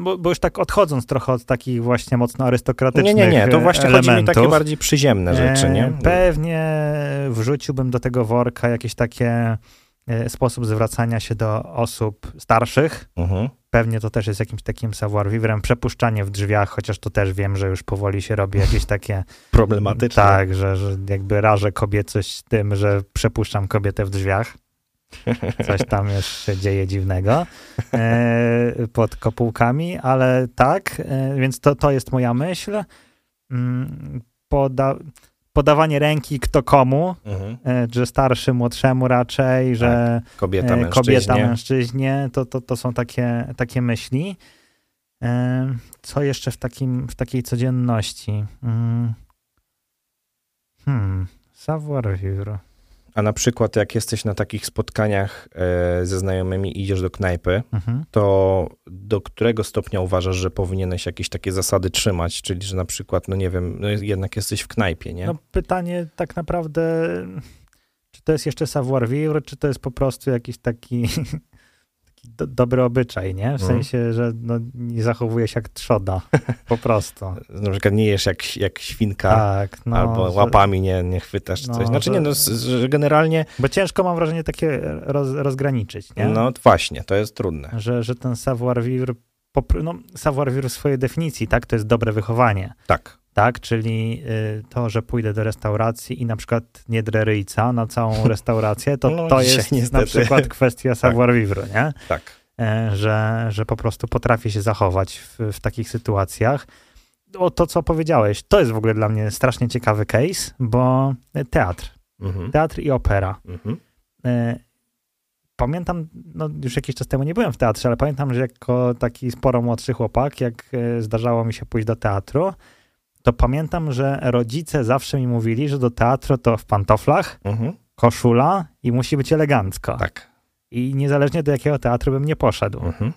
bo, bo już tak odchodząc trochę od takich właśnie mocno arystokratycznych Nie, nie, nie, to właśnie chodzi mi elementów, takie bardziej przyziemne rzeczy, nie? E, Pewnie wrzuciłbym do tego worka jakieś takie e, sposób zwracania się do osób starszych. Mhm. Pewnie to też jest jakimś takim savoir vivrem. Przepuszczanie w drzwiach, chociaż to też wiem, że już powoli się robi jakieś takie... Problematyczne. Tak, że, że jakby rażę kobiecość tym, że przepuszczam kobietę w drzwiach. Coś tam się dzieje dziwnego e, pod kopułkami, ale tak, e, więc to, to jest moja myśl. Mm, Poda, podawanie ręki kto komu, Mhm. e, że starszy młodszemu raczej, że Kobieta, e, mężczyźnie. kobieta mężczyźnie, to, to, to są takie, takie myśli. Co jeszcze w, takim, w takiej codzienności? Mm. Hmm, savoir vivre. A na przykład jak jesteś na takich spotkaniach e, ze znajomymi i idziesz do knajpy, Mhm. to do którego stopnia uważasz, że powinieneś jakieś takie zasady trzymać? Czyli, że na przykład, no nie wiem, no jednak jesteś w knajpie, nie? No pytanie tak naprawdę, czy to jest jeszcze savoir vivre, czy to jest po prostu jakiś taki, taki do, dobry obyczaj, nie? W Mhm. sensie, że no, nie zachowuje się jak trzoda, po prostu. Na przykład nie jesz jak, jak świnka, Tak, no. albo łapami nie, nie chwytasz No, coś. Znaczy że- nie, no, że generalnie, Bo ciężko mam wrażenie takie roz, rozgraniczyć, nie? no właśnie, to jest trudne. Że, że ten savoir vivre, no savoir vivre w swojej definicji, tak, to jest dobre wychowanie. Tak. Tak, czyli y, to, że pójdę do restauracji i na przykład nie drę ryjca na całą restaurację, to No, to jest na niestety. przykład kwestia savoir vivre, nie? Tak. E, Że, że po prostu potrafię się zachować w, w takich sytuacjach. O to, co powiedziałeś, to jest w ogóle dla mnie strasznie ciekawy case, bo teatr, Mhm. teatr i opera. Mhm. E, Pamiętam, no już jakiś czas temu nie byłem w teatrze, ale pamiętam, że jako taki sporo młodszy chłopak, jak e, zdarzało mi się pójść do teatru, to pamiętam, że rodzice zawsze mi mówili, że do teatru to w pantoflach, Mhm. koszula i musi być elegancko. Tak. I niezależnie do jakiego teatru bym nie poszedł. Mhm.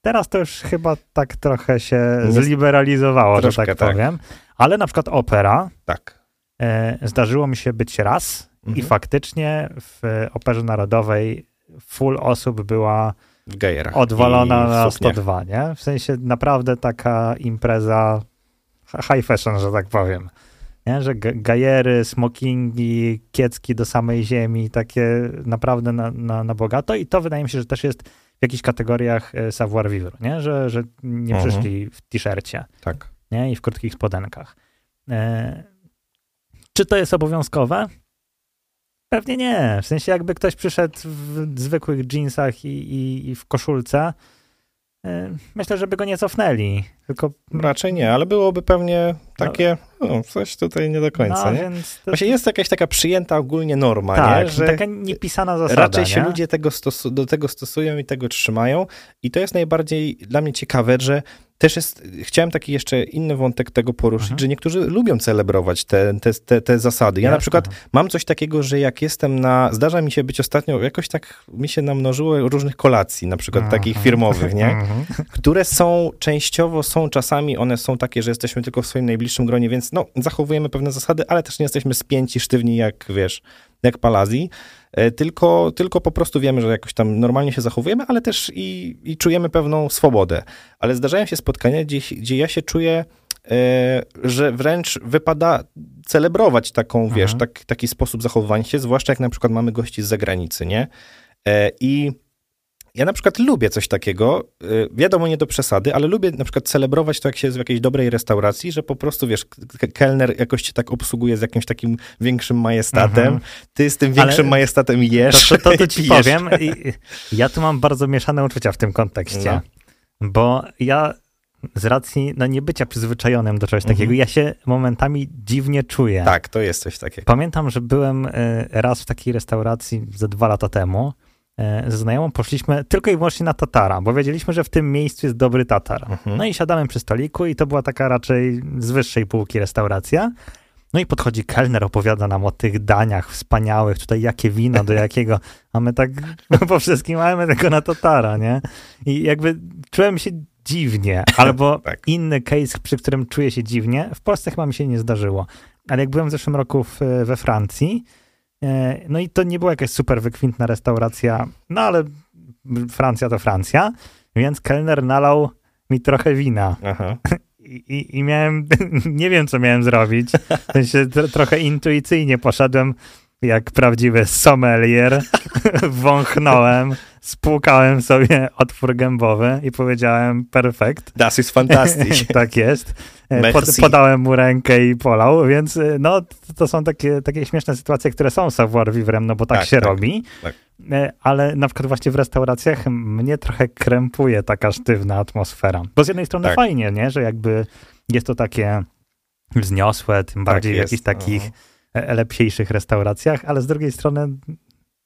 Teraz to już chyba tak trochę się zliberalizowało, Troszkę że tak, tak. powiem. Ale na przykład opera, Tak. e, zdarzyło mi się być raz i Mhm. faktycznie w Operze Narodowej full osób była W gejerach. odwalona i na sukniach. 102, nie? W sensie naprawdę taka impreza high fashion, że tak powiem. Nie? Że ga- gajery, smokingi, kiecki do samej ziemi, takie naprawdę na, na, na bogato i to wydaje mi się, że też jest w jakichś kategoriach e, savoir vivre, nie? Że, że nie Mhm. przyszli w t-shircie Tak. nie? i w krótkich spodenkach. E, czy to jest obowiązkowe? Pewnie nie. W sensie jakby ktoś przyszedł w zwykłych jeansach i, i, i w koszulce, myślę, żeby go nie cofnęli, tylko... Raczej nie, ale byłoby pewnie takie, no, coś tutaj nie do końca, no, nie? Więc to, Właśnie jest jakaś taka przyjęta ogólnie norma, tak, nie? Że taka niepisana zasada, raczej się nie? ludzie tego stosu- do tego stosują i tego trzymają i to jest najbardziej dla mnie ciekawe, że też jest, chciałem taki jeszcze inny wątek tego poruszyć, Mhm. że niektórzy lubią celebrować te, te, te, te zasady. Ja na Jasne. przykład mam coś takiego, że jak jestem na, zdarza mi się być ostatnio, jakoś tak mi się namnożyło różnych kolacji, na przykład takich firmowych, nie? Mhm. które są częściowo, są czasami, one są takie, że jesteśmy tylko w swoim najbliższym gronie, więc no, zachowujemy pewne zasady, ale też nie jesteśmy spięci, sztywni jak, wiesz, jak palazji, e, tylko, tylko po prostu wiemy, że jakoś tam normalnie się zachowujemy, ale też i, i czujemy pewną swobodę. Ale zdarzają się spotkania, gdzie, gdzie ja się czuję, e, że wręcz wypada celebrować taką, wiesz, Mhm. tak, taki sposób zachowywania się, zwłaszcza jak na przykład mamy gości z zagranicy, nie? E, I ja na przykład lubię coś takiego, y, wiadomo nie do przesady, ale lubię na przykład celebrować to, jak się jest w jakiejś dobrej restauracji, że po prostu, wiesz, kelner jakoś cię tak obsługuje z jakimś takim większym majestatem, Mhm. ty z tym Ale większym majestatem jesz To, to, to, to ci powiem. Ja tu mam bardzo mieszane uczucia w tym kontekście, No. bo ja z racji no, niebycia przyzwyczajonym do czegoś Mhm. takiego, ja się momentami dziwnie czuję. Tak, to jest coś takiego. Pamiętam, że byłem e, raz w takiej restauracji ze dwa lata temu. E, Ze znajomą poszliśmy tylko i wyłącznie na tatara, bo wiedzieliśmy, że w tym miejscu jest dobry tatar. Mhm. No i siadamy przy stoliku i to była taka raczej z wyższej półki restauracja. No i podchodzi kelner, opowiada nam o tych daniach wspaniałych, tutaj jakie wino, do jakiego, a my tak po wszystkim mamy tego na tatara, nie? I jakby czułem się dziwnie, albo Tak. inny case, przy którym czuję się dziwnie, w Polsce chyba mi się nie zdarzyło, ale jak byłem w zeszłym roku w, we Francji, no i to nie była jakaś super wykwintna restauracja, no ale Francja to Francja, więc kelner nalał mi trochę wina. Aha. I, i, miałem, nie wiem co miałem zrobić. W sensie tro, trochę intuicyjnie poszedłem jak prawdziwy sommelier. Wąchnąłem, spłukałem sobie otwór gębowy i powiedziałem perfekt. Das ist fantastisch. tak jest. E, Pod, podałem mu rękę i polał, więc e, no to są takie, takie śmieszne sytuacje, które są savoir vivre, no bo tak, Tak, się tak, robi. tak. E, Ale na przykład właśnie w restauracjach mnie trochę krępuje taka sztywna atmosfera. Bo z jednej strony Tak. fajnie, nie, że jakby jest to takie wzniosłe, tym bardziej w jakichś takich aha. e, lepsiejszych restauracjach, ale z drugiej strony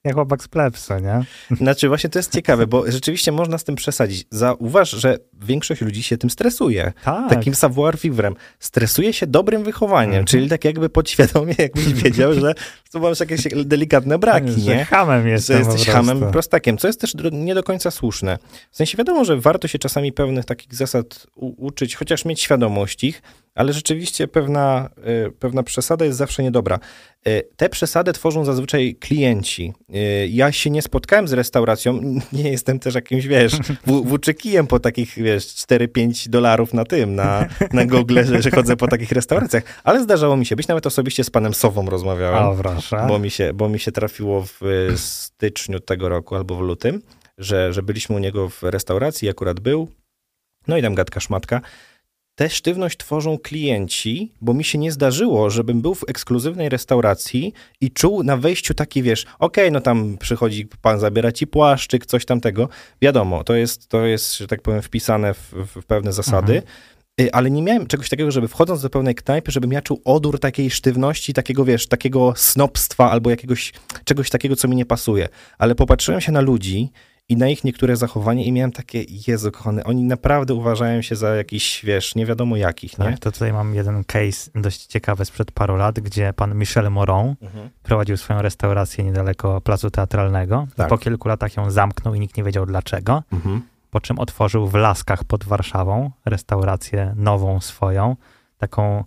jak chłopak z plebsu, nie? Znaczy właśnie to jest ciekawe, bo rzeczywiście można z tym przesadzić. Zauważ, że większość ludzi się tym stresuje. Tak. Takim savoir vivrem. Stresuje się dobrym wychowaniem, Mhm. czyli tak jakby podświadomie, jakbyś wiedział, że tu masz jakieś delikatne braki, że nie? hamem Że jestem jesteś po hamem prostakiem, co jest też nie do końca słuszne. W sensie wiadomo, że warto się czasami pewnych takich zasad uczyć, chociaż mieć świadomość ich, ale rzeczywiście pewna, y, pewna przesada jest zawsze niedobra. Y, Te przesady tworzą zazwyczaj klienci. Y, Ja się nie spotkałem z restauracją, nie jestem też jakimś, wiesz, włóczykijem po takich, wiesz, 4-5 dolarów na tym, na, na Google, że, że chodzę po takich restauracjach, ale zdarzało mi się być, nawet osobiście z panem Sową rozmawiałem O, proszę. bo mi się, bo mi się trafiło w styczniu tego roku albo w lutym, że, że byliśmy u niego w restauracji, akurat był, no i tam gadka szmatka. Tę sztywność tworzą klienci, bo mi się nie zdarzyło, żebym był w ekskluzywnej restauracji i czuł na wejściu taki, wiesz, okej, no tam przychodzi pan, zabiera ci płaszczyk, coś tamtego. Wiadomo, to jest, to jest że tak powiem, wpisane w, w pewne zasady. Mhm. Y, Ale nie miałem czegoś takiego, żeby wchodząc do pełnej knajpy, żebym ja czuł odór takiej sztywności, takiego, wiesz, takiego snobstwa albo jakiegoś, czegoś takiego, co mi nie pasuje. Ale popatrzyłem się na ludzi i na ich niektóre zachowanie i miałem takie, Jezu kochany, oni naprawdę uważają się za jakiś, wiesz, nie wiadomo jakich, nie? Tak, to tutaj mam jeden case dość ciekawy sprzed paru lat, gdzie pan Michel Moron Mhm. prowadził swoją restaurację niedaleko placu teatralnego. Tak. Po kilku latach ją zamknął i nikt nie wiedział dlaczego. Mhm. Po czym otworzył w Laskach pod Warszawą restaurację nową swoją, taką,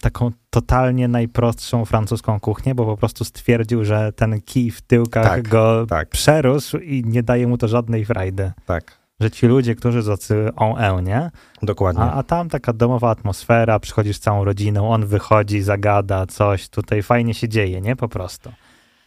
taką totalnie najprostszą francuską kuchnię, bo po prostu stwierdził, że ten kij w tyłkach Tak, go tak. przerósł i nie daje mu to żadnej frajdy. Tak, Że ci ludzie, którzy zacy on e, nie? dokładnie. A, a tam taka domowa atmosfera, przychodzisz z całą rodziną, on wychodzi, zagada coś, tutaj fajnie się dzieje, nie? Po prostu.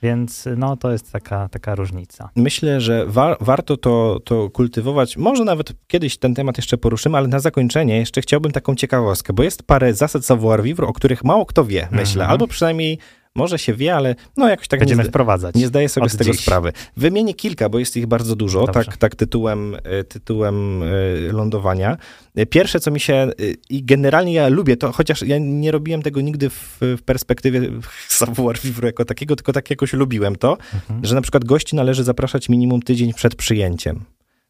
Więc no to jest taka, taka różnica. Myślę, że wa- warto to, to kultywować. Może nawet kiedyś ten temat jeszcze poruszymy, ale na zakończenie jeszcze chciałbym taką ciekawostkę, bo jest parę zasad savoir vivre, o których mało kto wie, myślę, Mhm. albo przynajmniej może się wie, ale no jakoś tak Będziemy nie, wprowadzać. nie zdaję sobie z tego dziś. sprawy. Wymienię kilka, bo jest ich bardzo dużo, Dobrze. tak, tak tytułem, e, tytułem e, lądowania. E, Pierwsze, co mi się, i generalnie ja lubię to, chociaż ja nie robiłem tego nigdy w, w perspektywie savoir vivre jako takiego, tylko tak jakoś lubiłem to, Mhm. że na przykład gości należy zapraszać minimum tydzień przed przyjęciem.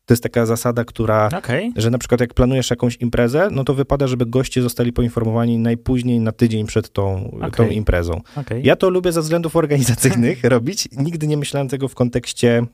To jest taka zasada, która Okej. że na przykład jak planujesz jakąś imprezę, no to wypada, żeby goście zostali poinformowani najpóźniej na tydzień przed tą, tą Okej. imprezą. okej. Ja to lubię ze względów organizacyjnych robić. Nigdy nie myślałem tego w kontekście,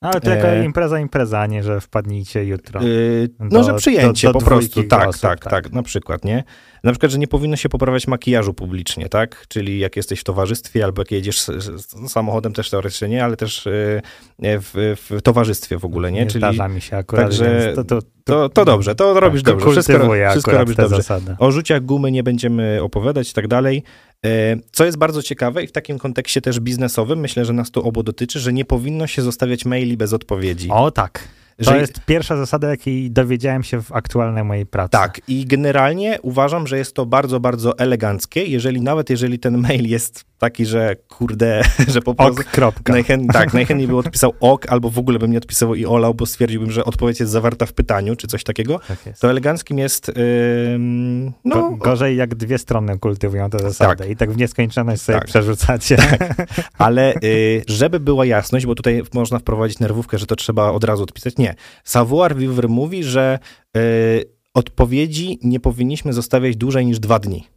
Ale to jako e, impreza, impreza, a nie, że wpadnijcie jutro. yy, no, Do- że przyjęcie do- do po prostu. Tak, osób, tak, tak. tak, na przykład, nie? Na przykład, że nie powinno się poprawiać makijażu publicznie, tak? Czyli jak jesteś w towarzystwie albo jak jedziesz z, samochodem też teoretycznie nie, ale też yy, w, w towarzystwie w ogóle, nie? nie Czyli zdarza mi się akurat, także to, to, to, to dobrze, to robisz tak, dobrze. Wszystko, wszystko robisz dobrze. zasadę. O rzuciach gumy nie będziemy opowiadać i tak dalej. E, Co jest bardzo ciekawe i w takim kontekście też biznesowym, myślę, że nas to obo dotyczy, że nie powinno się zostawiać maili bez odpowiedzi. O tak. To Że- jest pierwsza zasada, jakiej dowiedziałem się w aktualnej mojej pracy. Tak, i generalnie uważam, że jest to bardzo, bardzo eleganckie, jeżeli nawet jeżeli ten mail jest taki, że kurde, że po prostu... Ok, kropka. Najchęt, tak, najchętniej bym odpisał ok, albo w ogóle bym nie odpisywał i olał, bo stwierdziłbym, że odpowiedź jest zawarta w pytaniu, czy coś takiego. Tak jest. To eleganckim jest, ym, no, Go, gorzej jak dwie strony kultywują tę zasadę i tak w nieskończoność sobie Tak. przerzucacie. Ale y, żeby była jasność, bo tutaj można wprowadzić nerwówkę, że to trzeba od razu odpisać. Nie. Savoir vivre mówi, że y, odpowiedzi nie powinniśmy zostawiać dłużej niż dwa dni.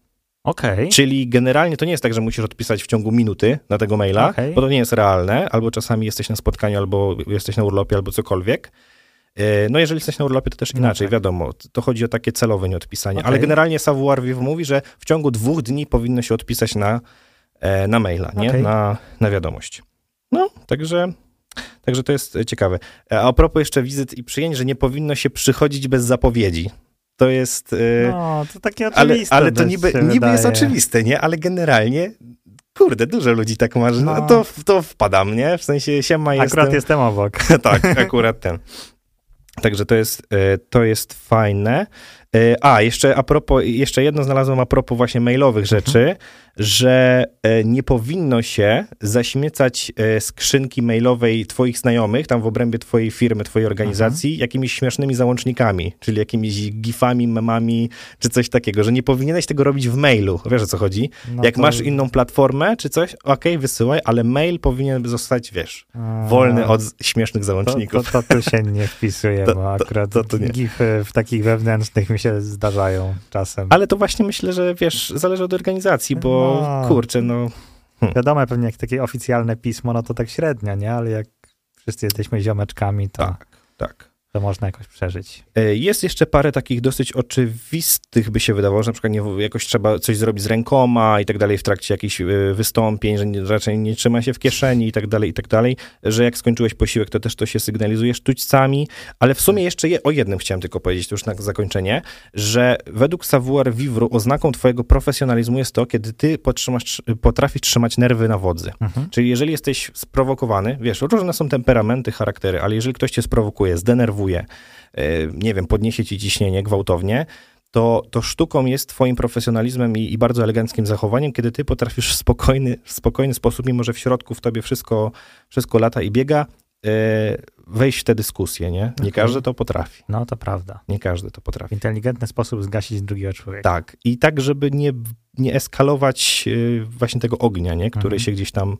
Okej. Czyli generalnie to nie jest tak, że musisz odpisać w ciągu minuty na tego maila, Okej. bo to nie jest realne, albo czasami jesteś na spotkaniu, albo jesteś na urlopie, albo cokolwiek. Y, No jeżeli jesteś na urlopie, to też No inaczej, tak. wiadomo. To chodzi o takie celowe nieodpisanie. Ale Okej. generalnie Savoir Vivre mówi, że w ciągu dwóch dni powinno się odpisać na, e, na maila, nie? Okej. Na, na wiadomość. No, także, także to jest e, ciekawe. E, A propos jeszcze wizyt i przyjęć, że nie powinno się przychodzić bez zapowiedzi. To jest... e, No, to takie ale, oczywiste. ale to dość niby, niby jest oczywiste, nie? Ale generalnie, kurde, dużo ludzi tak ma, że no. To, to wpadam, nie? W sensie siema jestem. Akurat jestem obok. tak, akurat ten. Także to jest, e, to jest fajne. E, A, jeszcze a propos, jeszcze jedno znalazłem a propos właśnie mailowych rzeczy, że e, nie powinno się zaśmiecać e, skrzynki mailowej twoich znajomych, tam w obrębie twojej firmy, twojej organizacji, jakimiś śmiesznymi załącznikami, czyli jakimiś gifami, memami, czy coś takiego, że nie powinieneś tego robić w mailu. Wiesz o co chodzi? No Jak to- masz inną platformę, czy coś, okej, wysyłaj, ale mail powinien zostać, wiesz, A, wolny od śmiesznych to, załączników. to, to tu się nie wpisuje, To- bo akurat to- to gify w takich wewnętrznych mi się zdarzają czasem. Ale to właśnie myślę, że wiesz, zależy od organizacji, bo Kurczę, no Wiadomo, pewnie jak takie oficjalne pismo, no to tak średnio, nie? Ale jak wszyscy jesteśmy ziomeczkami, to, tak, tak. To można jakoś przeżyć. E, Jest jeszcze parę takich dosyć oczywistych, by się wydawało, że na przykład nie, jakoś trzeba coś zrobić z rękoma i tak dalej w trakcie jakichś e, wystąpień, że nie, raczej nie trzyma się w kieszeni i tak dalej, i tak dalej, że jak skończyłeś posiłek, to też to się sygnalizuje sztućcami, ale w sumie jeszcze je, o jednym chciałem tylko powiedzieć, to już na zakończenie, że według savoir vivre oznaką twojego profesjonalizmu jest to, kiedy ty potrafisz trzymać nerwy na wodzy. Mhm. Czyli jeżeli jesteś sprowokowany, wiesz, różne są temperamenty, charaktery, ale jeżeli ktoś cię sprowokuje, zdenerwuje, e, nie wiem, podniesie ci ciśnienie gwałtownie, to, to sztuką jest twoim profesjonalizmem i, i bardzo eleganckim zachowaniem, kiedy ty potrafisz w spokojny, w spokojny sposób, mimo że w środku w tobie wszystko, wszystko lata i biega, e, wejść w tę dyskusję, nie? Nie Okej. każdy to potrafi. No to prawda. Nie każdy to W potrafi. inteligentny sposób zgasić drugiego człowieka. Tak. I tak, żeby nie, nie eskalować e, właśnie tego ognia, nie? Który Mhm. się gdzieś tam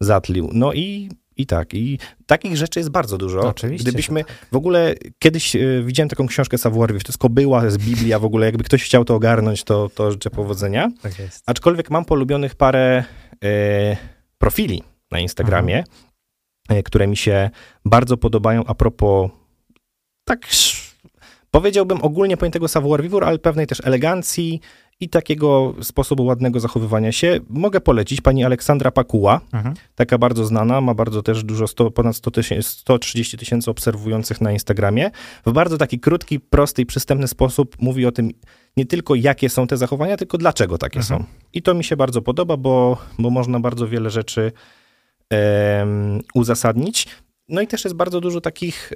zatlił. No i, i tak. I takich rzeczy jest bardzo dużo. Oczywiście, Gdybyśmy tak. w ogóle kiedyś e, widziałem taką książkę Vivre, to jest kobyła, jest Biblia w ogóle. Jakby ktoś chciał to ogarnąć, to, to życzę powodzenia. Tak jest. Aczkolwiek mam polubionych parę e, profili na Instagramie, e, które mi się bardzo podobają a propos tak powiedziałbym ogólnie pojętego savoir vivre, ale pewnej też elegancji i takiego sposobu ładnego zachowywania się. Mogę polecić pani Aleksandra Pakuła, Mhm. taka bardzo znana, ma bardzo też dużo, 100, ponad 100 tysięcy, 130 tysięcy obserwujących na Instagramie. W bardzo taki krótki, prosty i przystępny sposób mówi o tym nie tylko jakie są te zachowania, tylko dlaczego takie Mhm. są. I to mi się bardzo podoba, bo, bo można bardzo wiele rzeczy em, uzasadnić. No i też jest bardzo dużo takich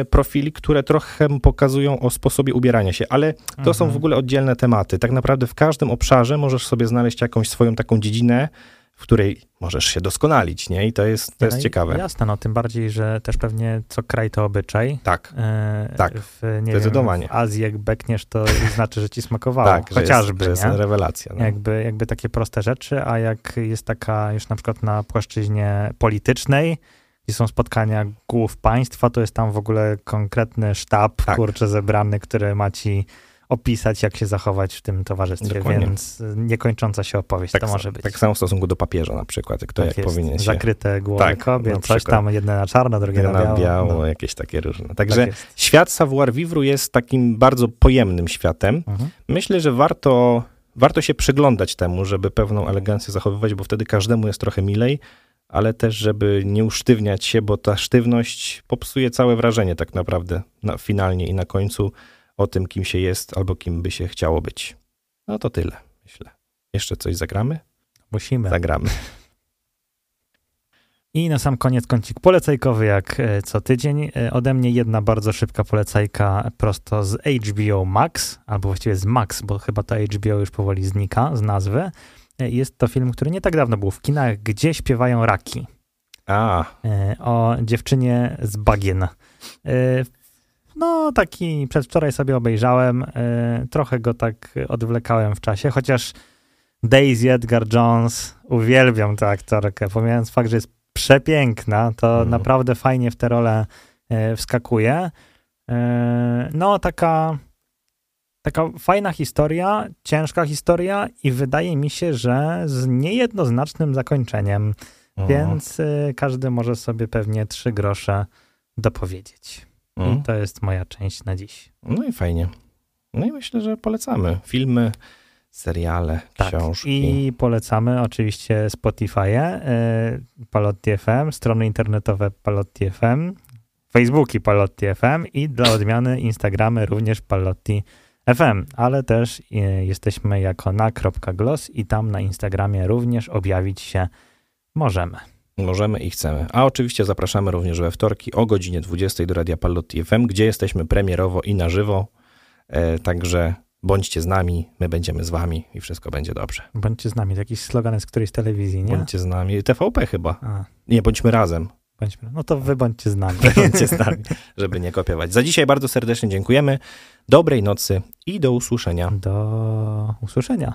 e, profili, które trochę pokazują o sposobie ubierania się, ale to są Mhm. w ogóle oddzielne tematy. Tak naprawdę w każdym obszarze możesz sobie znaleźć jakąś swoją taką dziedzinę, w której możesz się doskonalić, nie? I to jest, to jest No ciekawe. Jasne, no tym bardziej, że też pewnie co kraj to obyczaj. Tak, E, Tak, w, nie zdecydowanie. Wiem, w Azji jak bekniesz, to znaczy, że ci smakowało. tak, że Chociażby, jest, że nie? jest rewelacja. No. Jakby, jakby takie proste rzeczy, a jak jest taka już na przykład na płaszczyźnie politycznej, gdzie są spotkania głów państwa, to jest tam w ogóle konkretny sztab, Tak. kurczę, zebrany, który ma ci opisać, jak się zachować w tym towarzystwie, Dokładnie. więc niekończąca się opowieść Tak, to może być. tak samo w stosunku do papieża na przykład, kto Tak jak jest. powinien się... Zakryte głowy Tak, kobiet, coś tam, jedne na czarno, drugie na, biało. biało, No, jakieś takie różne. tak Także jest. świat savoir vivre jest takim bardzo pojemnym światem. Mhm. Myślę, że warto, warto się przyglądać temu, żeby pewną elegancję zachowywać, bo wtedy każdemu jest trochę milej, ale też, żeby nie usztywniać się, bo ta sztywność popsuje całe wrażenie tak naprawdę na, finalnie i na końcu o tym, kim się jest albo kim by się chciało być. No to tyle, myślę. Jeszcze coś zagramy? Musimy. Zagramy. I na sam koniec kącik polecajkowy jak e, co tydzień. E, Ode mnie jedna bardzo szybka polecajka prosto z HBO Max, albo właściwie z Max, bo chyba to HBO już powoli znika z nazwy. E, Jest to film, który nie tak dawno był w kinach, gdzie śpiewają raki. A, E, O dziewczynie z bagien. E, No, taki przedwczoraj sobie obejrzałem. Trochę go tak odwlekałem w czasie, chociaż Daisy Edgar Jones, uwielbiam tę aktorkę. Pomijając fakt, że jest przepiękna, to Mhm. naprawdę fajnie w tę rolę wskakuje. No, taka, taka fajna historia, ciężka historia i wydaje mi się, że z niejednoznacznym zakończeniem. mhm. Więc y, każdy może sobie pewnie trzy grosze dopowiedzieć. Mhm. I to jest moja część na dziś. No i fajnie. No i myślę, że polecamy filmy, seriale, książki. Tak. I polecamy oczywiście Spotify'e, y, Palotti FM, strony internetowe Palotti FM, Facebooki Palotti FM i dla odmiany Instagramy również Palotti FM, ale też y, jesteśmy jako na.gloss i tam na Instagramie również objawić się możemy. Możemy i chcemy. A oczywiście zapraszamy również we wtorki o godzinie 20 do Radia Pallotti FM, gdzie jesteśmy premierowo i na żywo. E, także bądźcie z nami, my będziemy z wami i wszystko będzie dobrze. Bądźcie z nami, to jakiś slogan z którejś telewizji, nie? Bądźcie z nami. TVP chyba. A, Nie, bądźmy razem. Bądźmy. No to wy bądźcie z nami. Bądźcie z nami, żeby nie kopiować. Za dzisiaj bardzo serdecznie dziękujemy. Dobrej nocy i do usłyszenia. Do usłyszenia.